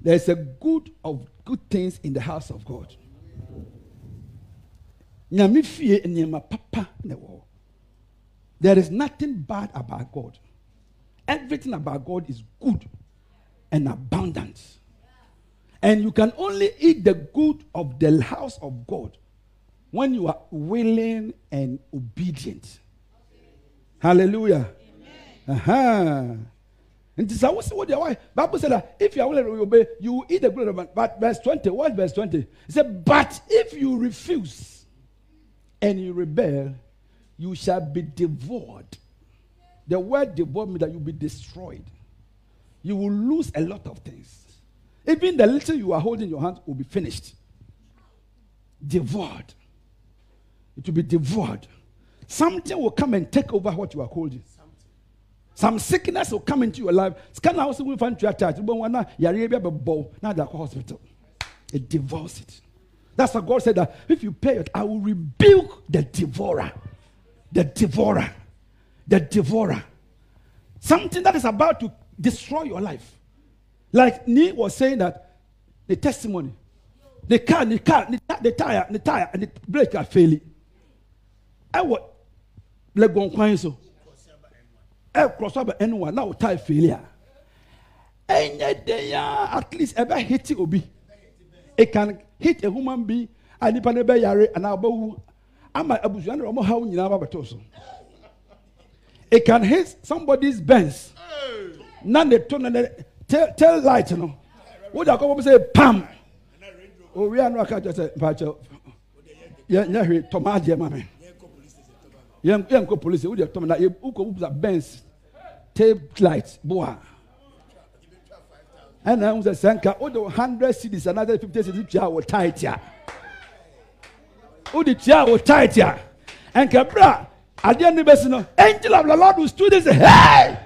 There's a good of good things in the house of God. Nyame fie nneɛma papa na ɛwɔ. There is nothing bad about God. Everything about God is good and abundant. And you can only eat the good of the house of God when you are willing and obedient. Hallelujah. Uh-huh. And this is what what the Bible said that if you are willing to obey, you will eat the good of man. But verse 20, what verse 20? It said, But if you refuse and you rebel, you shall be devoured. The word devoured means that you'll be destroyed. You will lose a lot of things. Even the little you are holding in your hand will be finished. Devoured. It will be devoured. Something will come and take over what you are holding. Some sickness will come into your life. Scan house will find you attached. But when you're able to now the hospital, it devours it. That's what God said that if you pay it, I will rebuke the devourer. The devourer. The devourer. Something that is about to destroy your life. Like Nee was saying that the testimony, the car, the car, the, tire, the tire, and the brake are failing. I what? Let go on so. I cross over anyone now tire failure. And yet they are at least ever hit it obi. It can hit a human being and nipa ne bɛ yare and abawu. Ama abusua ne ɔmo haw nyinaa ba bɛtɔ so. It can hit somebody's Benz na ne to no ne tail tail light no wode akɔbɔ bi sɛ pam owia no aka kyerɛ sɛ mpakyɛ yɛnyɛ hwee tɔma adeɛ ma me yɛn yɛnkɔ polisi wode tɔm na yɛ- wokɔ wusa bens tail light boa ɛna ɛhu sɛ sɛ nka wode hundred cities another fifty cities tua wo tight a wode tua wo tight a ɛnka berɛ a adeɛ no bɛsi no angel of the lord will stood and hey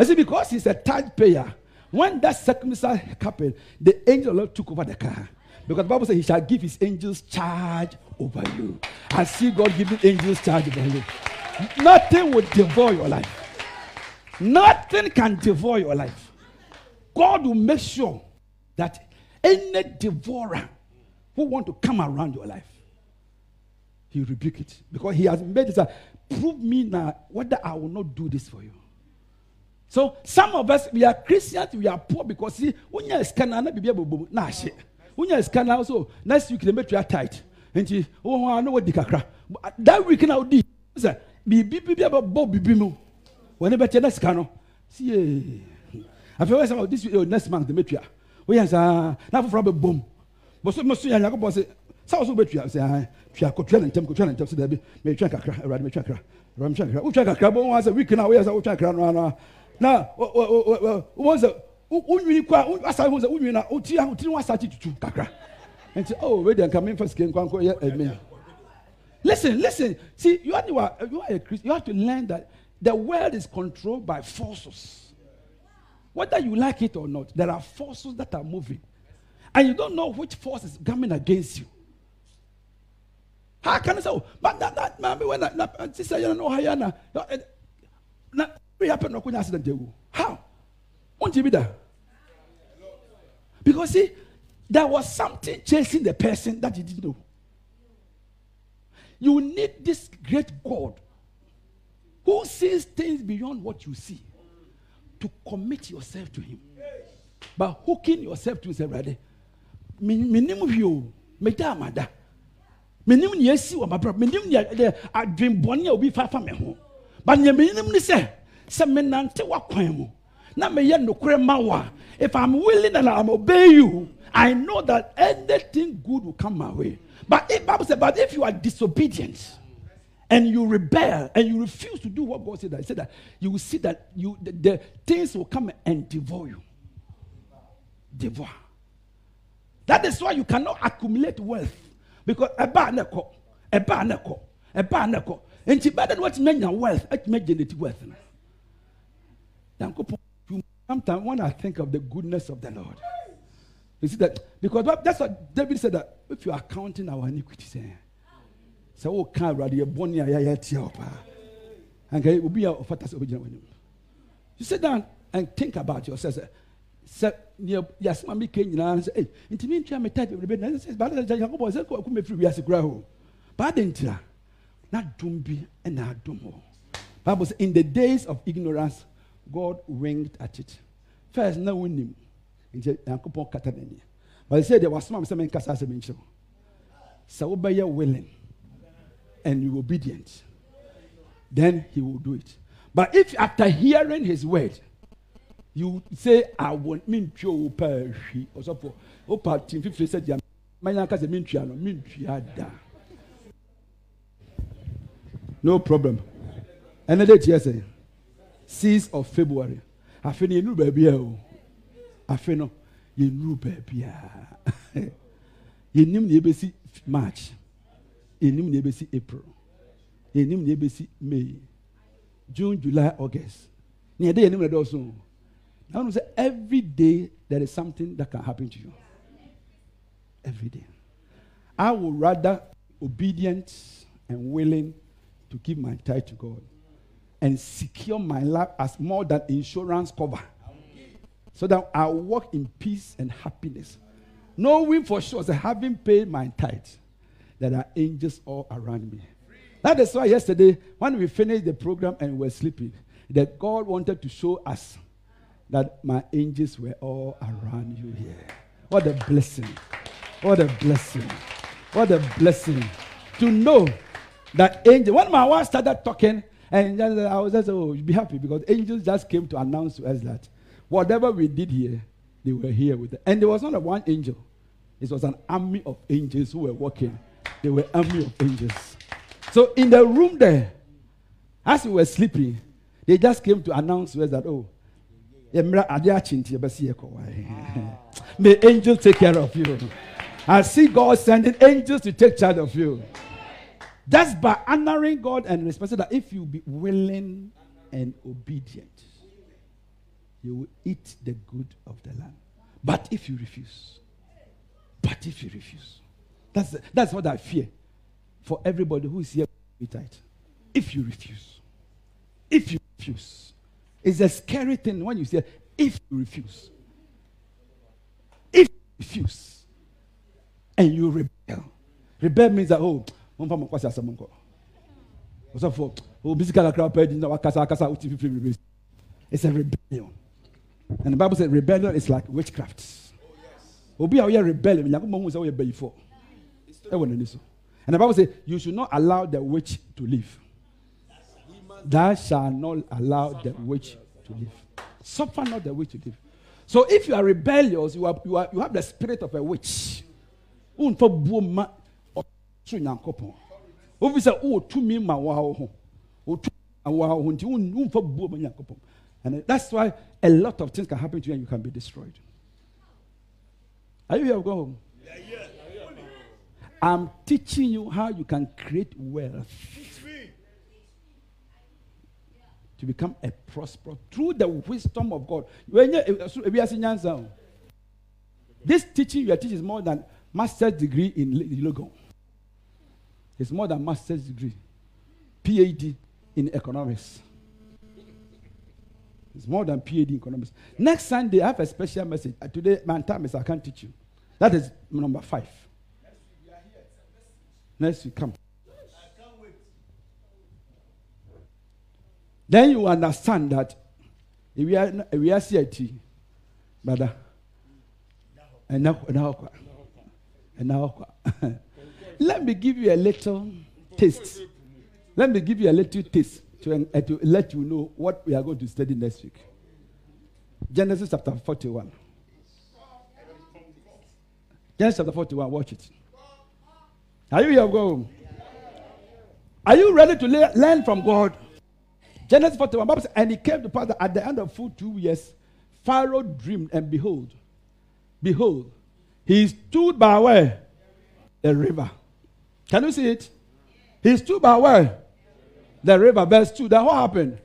I see because he's a tithe payer. When that circumstance happened, the angel of the Lord took over the car. Because the Bible says he shall give his angels charge over you. I see God giving angels charge over you. Nothing will devour your life. Nothing can devour your life. God will make sure that any devourer who want to come around your life, he rebuke it. Because he has made it prove me now whether I will not do this for you. So some of us we are Christians, we are poor because see when you scanner na bibia bobo na ahye. When you scanner so next week they make you tight. Nti oh I know what di kakra. That week na odi. Bibi bibia bobo bibi mu. When you better next no. See eh. I feel say this week, oh, next month they make you. We yan sa na for be bom. But so most yan yakobon say sa so betu say ah twa ko twa ntem ko twa ntem so da bi me twa kakra. Awurade me twa kakra. Awurade me twa kakra. Wo twa kakra bo wan say week na we yan sa wo twa kakra no ano na wọ́n sẹ wọ́n kọ́ a asa wọ́n sẹ wọ́n na wọ́n ti wọ́n ti wọ́n asa ti tutu kakra nti oh wey dem ka mi nfa sike nkwankwa yẹ ẹmi listen listen see you are you are you are a christian you have to learn that the world is controlled by forces. Whether you like it or not there are forces that are moving. And you don't know which force is coming against you. How can I say oh but that that man when na na sister you know how you na eh, na we happen to accident how? Won't you be there? Because see there was something chasing the person that you didn't know. You need this great god who sees things beyond what you see to commit yourself to him? But hooking yourself to his brother. Menim hwee o meda amada. Menim nea esi wɔ mabra menim nea de adwenbɔne a obi fa fa me ho. But nea menim ne sɛ sɛ menante w'akwan mu. Na meyɛ nokorɛ ma wo if i'm willing and i'm obey you i know that anything good will come my way. But if bible said but if you are disobedient and you rebel and you refuse to do what god said that he said that you will see that you the, the things will come and devour you. Devour. That is why you cannot accumulate wealth. Because kɔ ɛbaa ne kɔ ɛbaa ne kɔ nti bɛda no watumi anya wealth atumi agyinati wealth no Nyankopɔn, sometimes when I think of the goodness of the Lord, you see that because that's what David said that if you are counting our iniquities, eh, eh, so oh can already born ya ya tia opa, and can will be a fatas original when you sit down and think about yourself. Sɛ neɛ yɛasɛm a meka nyinaa sɛ ei ntimi ntua me type bebrebe na sɛ sɛ nyankopɔn sɛ kɔ mɛfiri wiase koraa ho. Baada ntira na dom bi ɛna adom hɔ. Bible sɛ in the days of ignorance god winked at it. First na wonim nti nyankopɔn kata n'ani. But sɛ deɛ wasoma me sɛ menkasa sɛ menkyerɛ wo. Sɛ wobɛyɛ willing and you obedient then he will do it. But if after hearing his word you say i want me ntwa wo pa ahwi ɔsɔfo wo pa tim fifiri sɛ deɛ manya ka sɛ mentua no mentua da no problem. Ɛnɛ de tiɛ sɛ six of february. Afe no yɛnuru baabi a o afe no yɛnuru baabi a yɛnim na yɛbɛsi march yɛnim na yɛbɛsi april. Yɛnim na yɛbɛsi may. June july august. Na yɛde yɛnim na dɔɔso na wɔn sɛ every day there is something that can happen to you. Every day. I would rather obedient and willing to give my tithe to god and secure my life as more than insurance cover. So that I walk in peace and happiness, knowing for sure that having paid my tithe, there are angels all around me. That is why yesterday, when we finished the program and we were sleeping, that God wanted to show us that my angels were all around you here. What a blessing! What a blessing! What a blessing to know that angel. When my wife started talking, And I was just, oh, be happy because angels just came to announce to us that whatever we did here, they were here with us. And there was not a one angel. It was an army of angels who were working. They were army of angels. So in the room there, as we were sleeping, they just came to announce us that, oh, nti yɛbɛsi. Eh, eh. May angels take care of you. I see God sending angels to take charge of you. Just by honoring God and respecting that if you be willing and obedient, you will eat the good of the land. But if you refuse, but if you refuse, that's, that's what I fear for everybody who is here. Be tight. If you refuse, if you refuse, it's a scary thing when you say, if you refuse, if you refuse, and you rebel. Rebel means that, oh, rebel oh, it's a rebellion and the bible says rebellion is like witchcraft obi a rebellion and the bible says you should not allow the witch to live. Thou shall not allow the witch to live. Suffer not the witch to live. So if you are rebellious you are you are you have the spirit of a witch. And that's why a lot of things can happen to you and you can be destroyed. Are you here? Go home i'm teaching you how you can create wealth to become a prosperous through the wisdom of god. Eh, nyansa o. this teaching you are teaching is more than master's degree in logo it's more than master's degree phd in economics. It's more than phd in economics. Next sunday i have a special message. Uh, today my time is i can't teach you. That is number five next week come then you understand that if we are if we are CIT, brother, and now and now let me give you a little taste. Let me give you a little taste to, uh, to let you know what we are going to study next week. Genesis chapter 41. Genesis chapter 41, watch it. Are you here? Go. Are you ready to le- learn from God? Genesis 41, Bible says, and it came to pass that at the end of full two years, Pharaoh dreamed, and behold, behold, he stood by where? The river. Can you see it? He stood by where? The river, verse 2. Then what happened?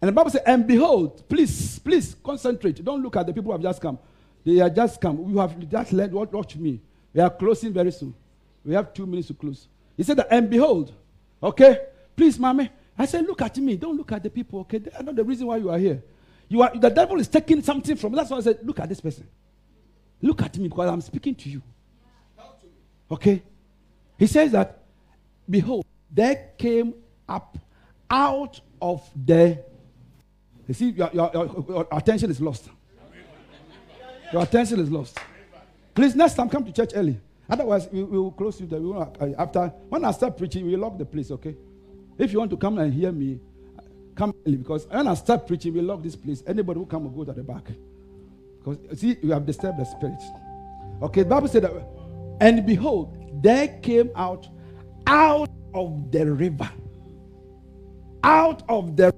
And the Bible says, and behold, please, please concentrate. Don't look at the people who have just come. They are just come. You have just learned, watch me. We are closing very soon. We have two minutes to close. He said, that, and behold, okay, please, mommy. I said, look at me. Don't look at the people, okay? They are not the reason why you are here. You are, the devil is taking something from. That's why I said, look at this person. Look at me because I'm speaking to you. Okay? He says that, behold, there came up out of the. You see, your, your, your, your attention is lost. Your attention is lost. Please, next time, come to church early. Otherwise, we, we will close you. there. We will, uh, after when I start preaching, we lock the place. Okay? If you want to come and hear me, come early because when I start preaching, we lock this place. Anybody who come will go to the back. Because see, you have disturbed the spirit. Okay, the Bible said that, and behold, there came out out of the river. Out of the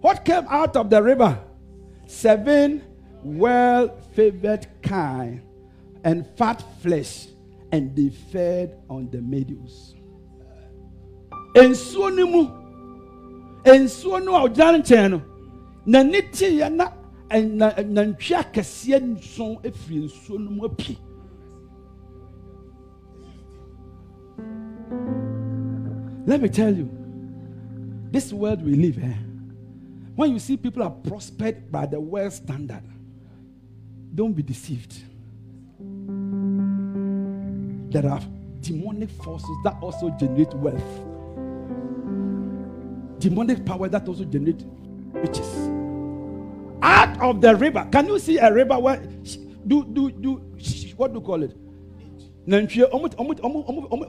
what came out of the river? Seven well favored kine and fat flesh, and they fed on the meadows. Nsuo no mu, nsuo no a ɔgyina nkyɛn no, n'ani teeɛ na ɛna- nantwi akɛseɛ nson efiri no mu apue. Let me tell you, this world we live in, when you see people are prospered by the world standard, don't be deceived. There are demonic forces that also generate wealth, demonic power that also generate riches. Out of the river, can you see a river where do do do what do you call it? Nantwie, omo omo omo omo omo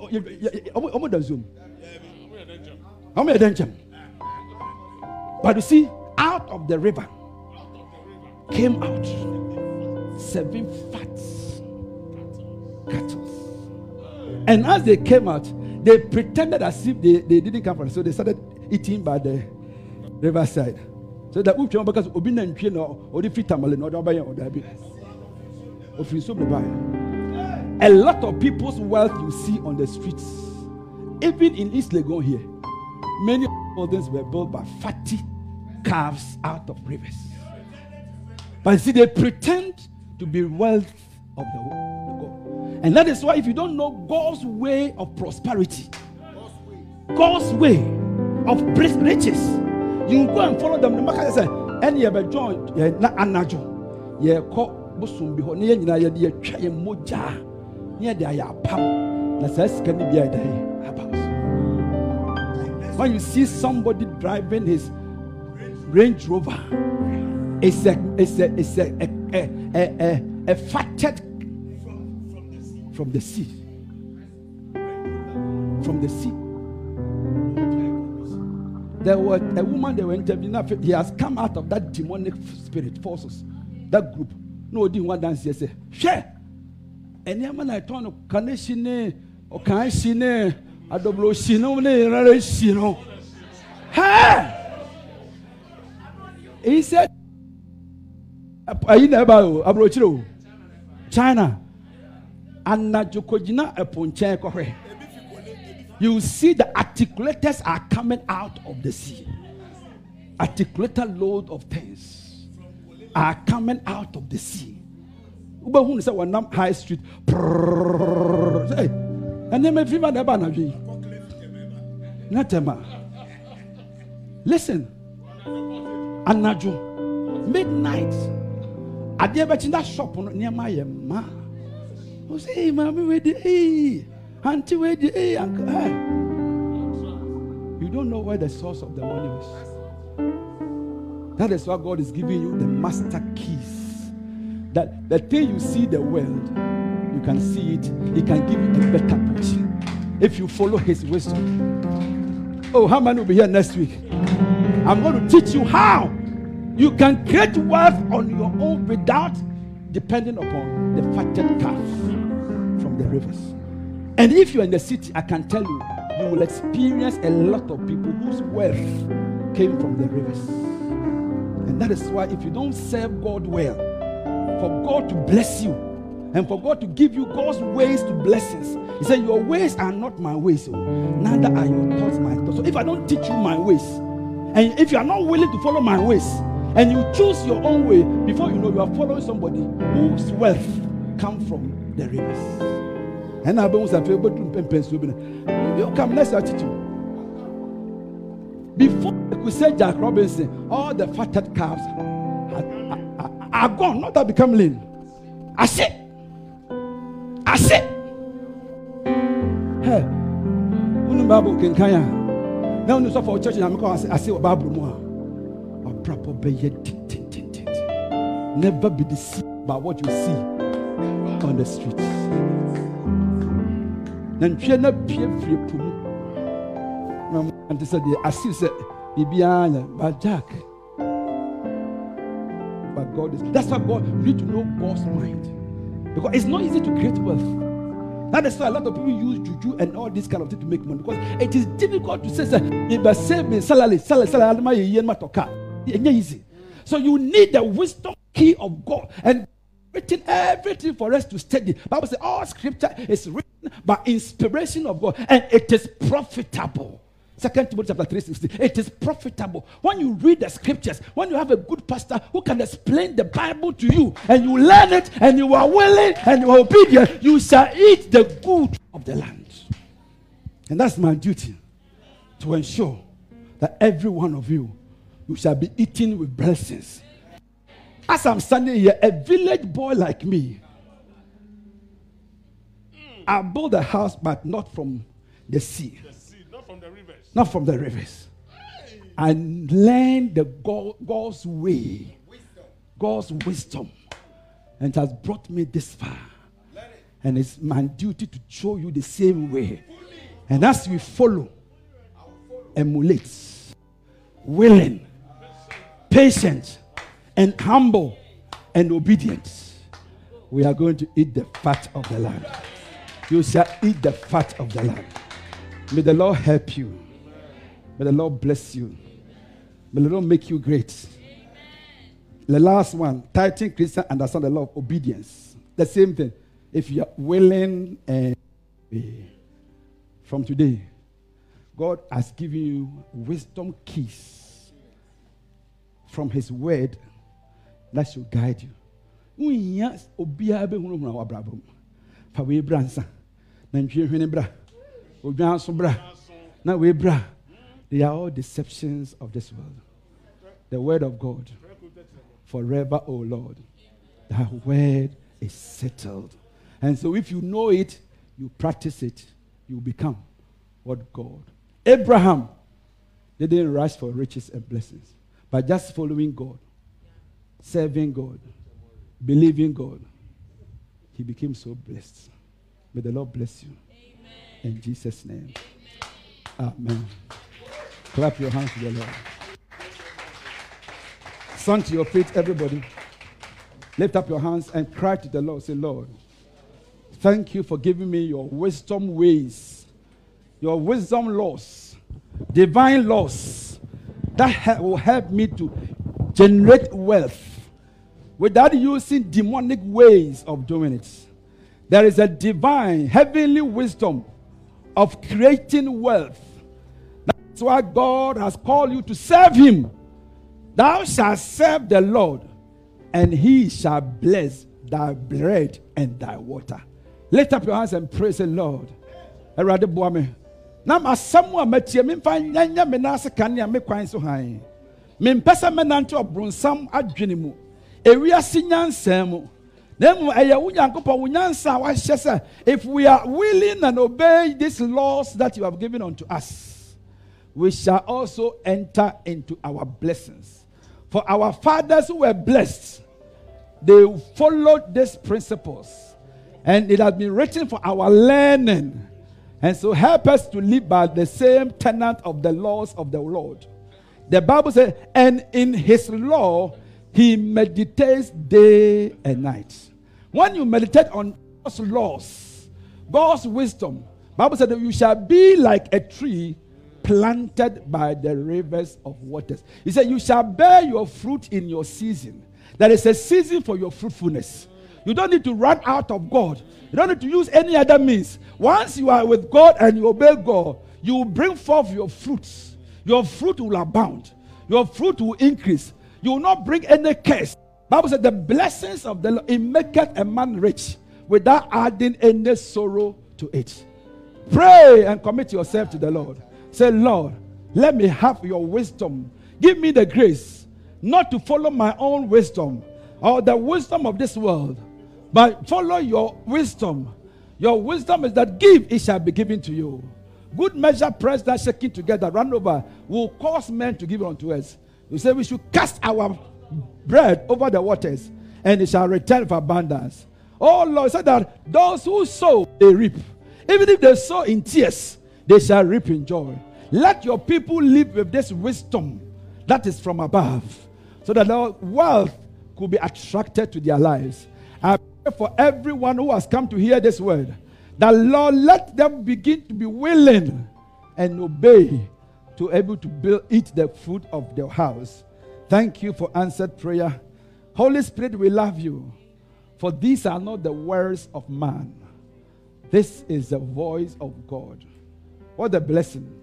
omo omo da zoom. Omo yɛ dɛnkyɛm. But you see, out of the river came out seven fat cattle. And as they came out, they pretended as if they, they didn't come from. So they started eating by the riverside. So that uche because obi fi tamale na odi abaye oda bi. Ofiri so buy. A lot of people's wealth you see on the streets, even in East Legon here, many buildings were built by fatty calves out of rivers. But see, they pretend to be wealth of the world. And that is why, if you don't know God's way of prosperity, God's way of riches, you go and follow them. The market say, "Any ever join ye na anajo ye ko bosom bi hɔ ne yɛn nyinaa yɛde yɛtwa yɛn mogya ne yɛde ayɛ apam na saa sika no bi a yɛda yɛ aba wo so. When you see somebody driving his Range Rover, it's a it's a it's a, a, a, a, a fatted from the sea. From the sea. There was a woman they were interviewing. He has come out of that demonic spirit forces, that group. No, didn't want dance. Said, "Share." And the man I told him, "Can I see ne? Or can I see ne? I don't know. See no, ne, see no." Hey! He said, "Ayi na ɛba o, aburokyire o, China, you see the articulators are coming out of the sea. Articulator load of things are coming out of the sea. Uba Wobɛhu sɛ wɔnam high street prrrr, sɛ, "Hey, ɛnɛɛma fi ma na listen anadwo midnight adeɛ bɛkyi shop no nneɛma sɛ "Hey, maame wei de hey, auntie wei de hey, uncle hey. you don't know where the source of the money is. That is why God is giving you the master keys. That the thing you see the world you can see it. He can give you the better portion if you follow his wisdom. Oh how many will be here next week? I'm going to teach you how you can create wealth on your own without depending upon the fatted calf the rivers and if you're in the city i can tell you you will experience a lot of people whose wealth came from the rivers and that is why if you don't serve god well for God to bless you and for God to give you God's ways to blessings. He said, Your ways are not my ways, oh, neither are your thoughts my thoughts. So if I don't teach you my ways, and if you are not willing to follow my ways, and you choose your own way, before you know you are following somebody whose wealth come from the rivers. And I bones are able to You come next attitude. Before we say Jack Robinson, all the fatted calves are, are, are- are gone, not that become lean. I say, I say, hey, wọnú bible kankan a na wọnú sọfọ church na mi kọ ase ase wọ bible mu a ọbrabọ bẹyẹ tentententen never be deceived by what you see on the streets ntwie na pie firi po mu na mo ante sɛ deɛ ase sɛ biribiara yɛ but jack but God is. That's why God you need to know God's mind because it's not easy to create wealth. That is why a lot of people use juju and all this kind of thing to make money because it is difficult to say, say if save me salary, salary, salary, not easy. So you need the wisdom key of God and written everything for us to study. Bible says all scripture is written by inspiration of God and it is profitable. Second Timothy chapter 3 16. It is profitable. When you read the scriptures, when you have a good pastor who can explain the Bible to you, and you learn it, and you are willing and you are obedient, you shall eat the good of the land. And that's my duty to ensure that every one of you, you shall be eating with blessings. As I'm standing here, a village boy like me, I built a house, but not from the sea The sea, not from the rivers. not from the rivers. And learn the God, God's way, God's wisdom, and has brought me this far. And it's my duty to show you the same way. And as we follow, emulate, willing, patient and humble and obedient, we are going to eat the fat of the land. You shall eat the fat of the land. May the Lord help you. May the Lord bless you. May the Lord make you great. The last one, tithing Christian understand the law of obedience. The same thing. If you are willing and obey. from today, God has given you wisdom keys from His word that should guide you. Wei bra. Odwan bra. Na wei bra. They are all deceptions of this world. The word of God. Forever, O Lord. That word is settled. And so if you know it, you practice it, you become what God. abraham they didn't rush for riches and blessings, but just following God, serving God, believing God. He became so blessed. May the Lord bless you. In Jesus' name. Amen. Clap your hands to the Lord. Stand to your feet, everybody. Lift up your hands and cry to the Lord. Say, Lord, thank you for giving me your wisdom ways, your wisdom laws, divine laws that ha- will help me to generate wealth without using demonic ways of doing it. There is a divine, heavenly wisdom of creating wealth. That's why God has called you to serve Him. Thou shalt serve the Lord, and He shall bless thy bread and thy water. Lift up your hands and praise the Lord. Awurade boa me. Na asɛm a matie memfa nyanya me nan ase kanea me kwan so hann. Mempɛ sɛ mɛnante ɔbronsam adwene mu. Ewiase nyansa mu. Na if we are willing and obey these laws that you have given unto us, we shall also enter into our blessings. For our fathers who were blessed, they followed these principles. And it has been written for our learning. And so help us to live by the same tenant of the laws of the Lord. The Bible says, and in his law he meditates day and night. When you meditate on God's laws, God's wisdom, Bible said that you shall be like a tree planted by the rivers of waters. He said, You shall bear your fruit in your season. There is a season for your fruitfulness. You don't need to run out of God. You don't need to use any other means. Once you are with God and you obey God, you will bring forth your fruits. Your fruit will abound. Your fruit will increase. You will not bring any curse. Bible said the blessings of the Lord it maketh a man rich without adding any sorrow to it. Pray and commit yourself to the Lord. Say, Lord, let me have your wisdom. Give me the grace not to follow my own wisdom or the wisdom of this world, but follow your wisdom. Your wisdom is that give, it shall be given to you. Good measure, pressed down, shaking together, run over, will cause men to give unto us. You say we should cast our bread over the waters, and it shall return for abundance. Oh Lord, said that those who sow, they reap. Even if they sow in tears, they shall reap in joy. Let your people live with this wisdom that is from above, so that the wealth could be attracted to their lives. I pray for everyone who has come to hear this word, that Lord, let them begin to be willing and obey to able to build, eat the fruit of their house. Thank you for answered prayer. Holy Spirit, we love you, for these are not the words of man. This is the voice of God. What a blessing.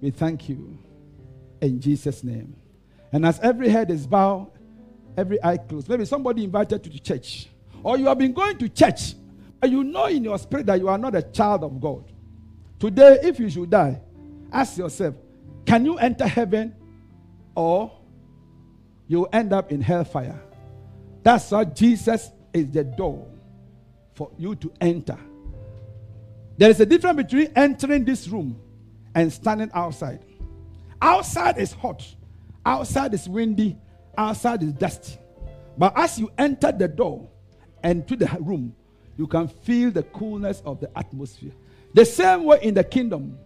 We thank you in Jesus' name. And as every head is bowed, every eye closed, maybe somebody invited you to church, or you have been going to church, but you know in your spirit that you are not a child of God. Today, if you should die, ask yourself, can you enter heaven or you end up in hellfire? That's why Jesus is the door for you to enter. There is a difference between entering this room and standing outside. Outside is hot, outside is windy, outside is dusty. But as you enter the door and to the room, you can feel the coolness of the atmosphere. The same way in the kingdom.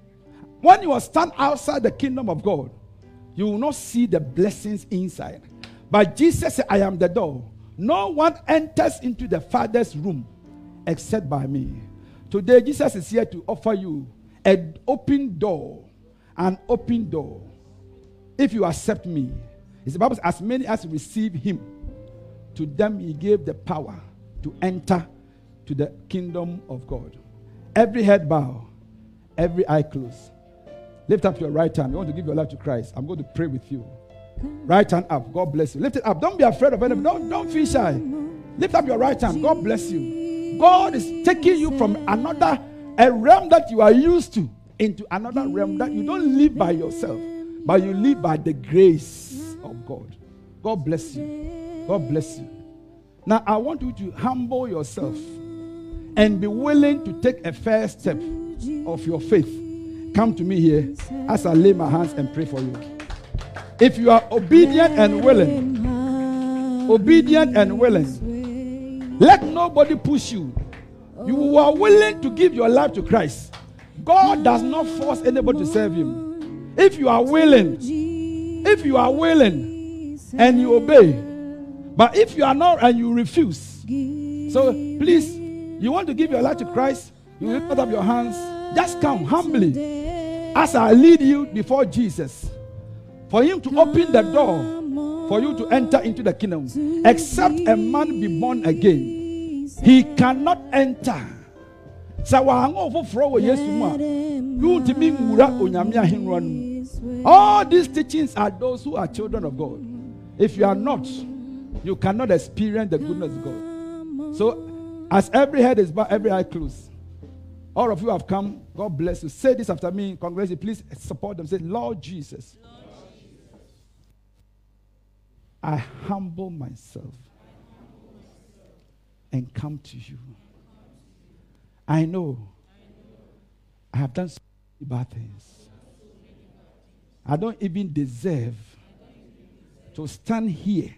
When you stand outside the kingdom of God, you will not see the blessings inside. But Jesus said, I am the door. No one enters into the Father's room except by me. Today, Jesus is here to offer you an open door, an open door. If you accept me, it's the Bible says, as many as receive him, to them he gave the power to enter to the kingdom of God. Every head bow, every eye closed. Lift up your right hand. You want to give your life to Christ. I'm going to pray with you. Right hand up. God bless you. Lift it up. Don't be afraid of anything. Don't, don't feel shy. Lift up your right hand. God bless you. God is taking you from another a realm that you are used to into another realm that you don't live by yourself, but you live by the grace of God. God bless you. God bless you. Now I want you to humble yourself and be willing to take a first step of your faith. Come to me here as I lay my hands and pray for you. If you are obedient and willing, obedient and willing, let nobody push you. You are willing to give your life to Christ. God does not force anybody to serve Him. If you are willing, if you are willing and you obey, but if you are not and you refuse, so please, you want to give your life to Christ, you lift up your hands, just come humbly as I lead you before Jesus for Him to open the door for you to enter into the kingdom. Except a man be born again, he cannot enter. sɛ wɔaŋɔ foforɔ wɔ yesu mu a mu all these teachings are those who are children of god if you are not you cannot experience the goodness of god so as every head is bowed every eye closed all of you have come. God bless you. Say this after me. Congratulations please support them. Say lord jesus i humble myself and come to you. I know I have done so many bad things. I don't even deserve to stand here,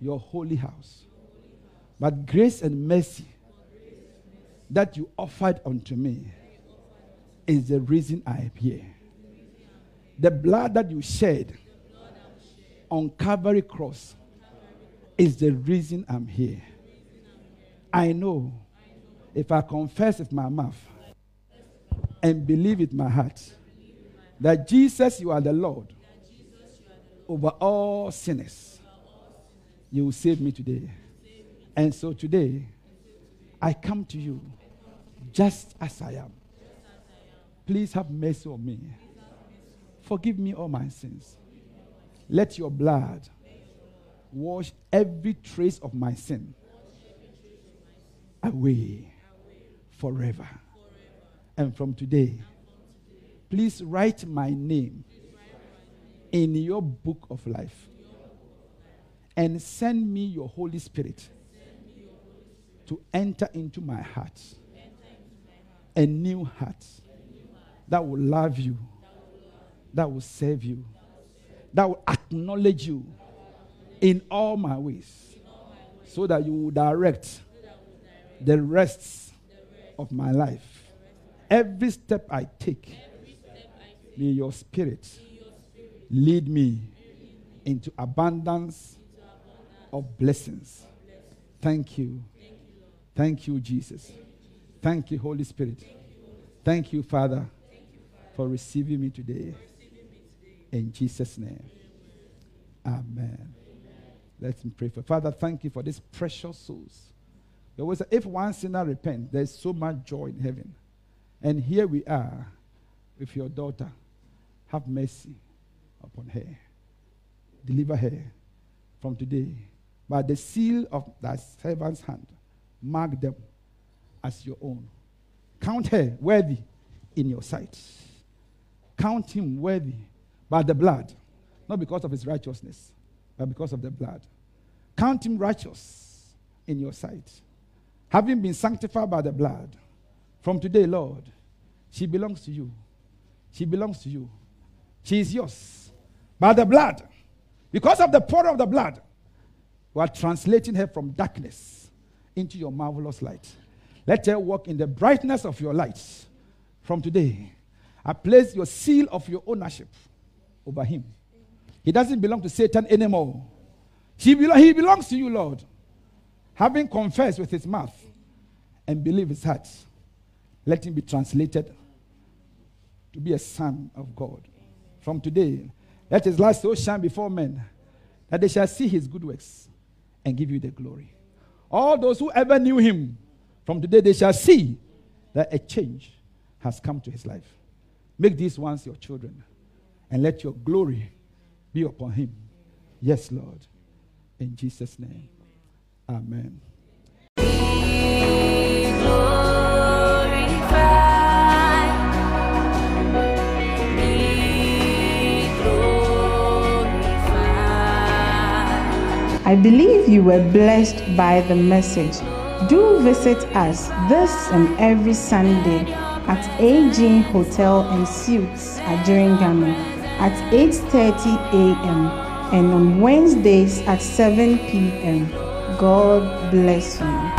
your holy house. But grace and mercy that you offered unto me is the reason I am here. The blood that you shed on Calvary Cross is the reason I'm here. I know if I confess with my mouth and believe with my heart that Jesus, you are the Lord over all sinners, you will save me today. And so today, I come to you just as I am. Please have mercy on me. Forgive me all my sins. Let your blood wash every trace of my sin away forever. And from today, please write my name in your book of life and send me your Holy Spirit to enter into my heart a new heart that will love you, that will serve you, that will acknowledge you in all my ways, so that you will direct the rest of my life. Every step I take, may your spirit lead me into abundance of blessings. Thank you. Thank you, Jesus. Thank you, Holy Spirit. Thank you, Father, for receiving me today. In Jesus' name. Amen. Let's pray for Father. Thank you for these precious souls. There was if one sinner repent, there's so much joy in heaven. And here we are with your daughter. Have mercy upon her. Deliver her from today by the seal of thy servant's hand. Mark them as your own. Count her worthy in your sight. Count him worthy by the blood, not because of his righteousness, but because of the blood. Count him righteous in your sight. Having been sanctified by the blood, from today, Lord, she belongs to you. She belongs to you. She is yours. By the blood, because of the power of the blood, we are translating her from darkness into your marvelous light. Let her walk in the brightness of your light. From today, I place your seal of your ownership over him He doesn't belong to Satan anymore. He, belo- he belongs to you, Lord. Having confessed with his mouth and believed his heart, let him be translated to be a son of God. From today, let his light so shine before men that they shall see his good works and give you the glory. All those who ever knew him, from today they shall see that a change has come to his life. Make these ones your children and let your glory be upon him. Yes, Lord. In Jesus' name. Amen. I believe you were blessed by the message. Do visit us this and every Sunday at AG Hotel and Suites at at 8:30 a.m. and on Wednesdays at 7 p.m. God bless you.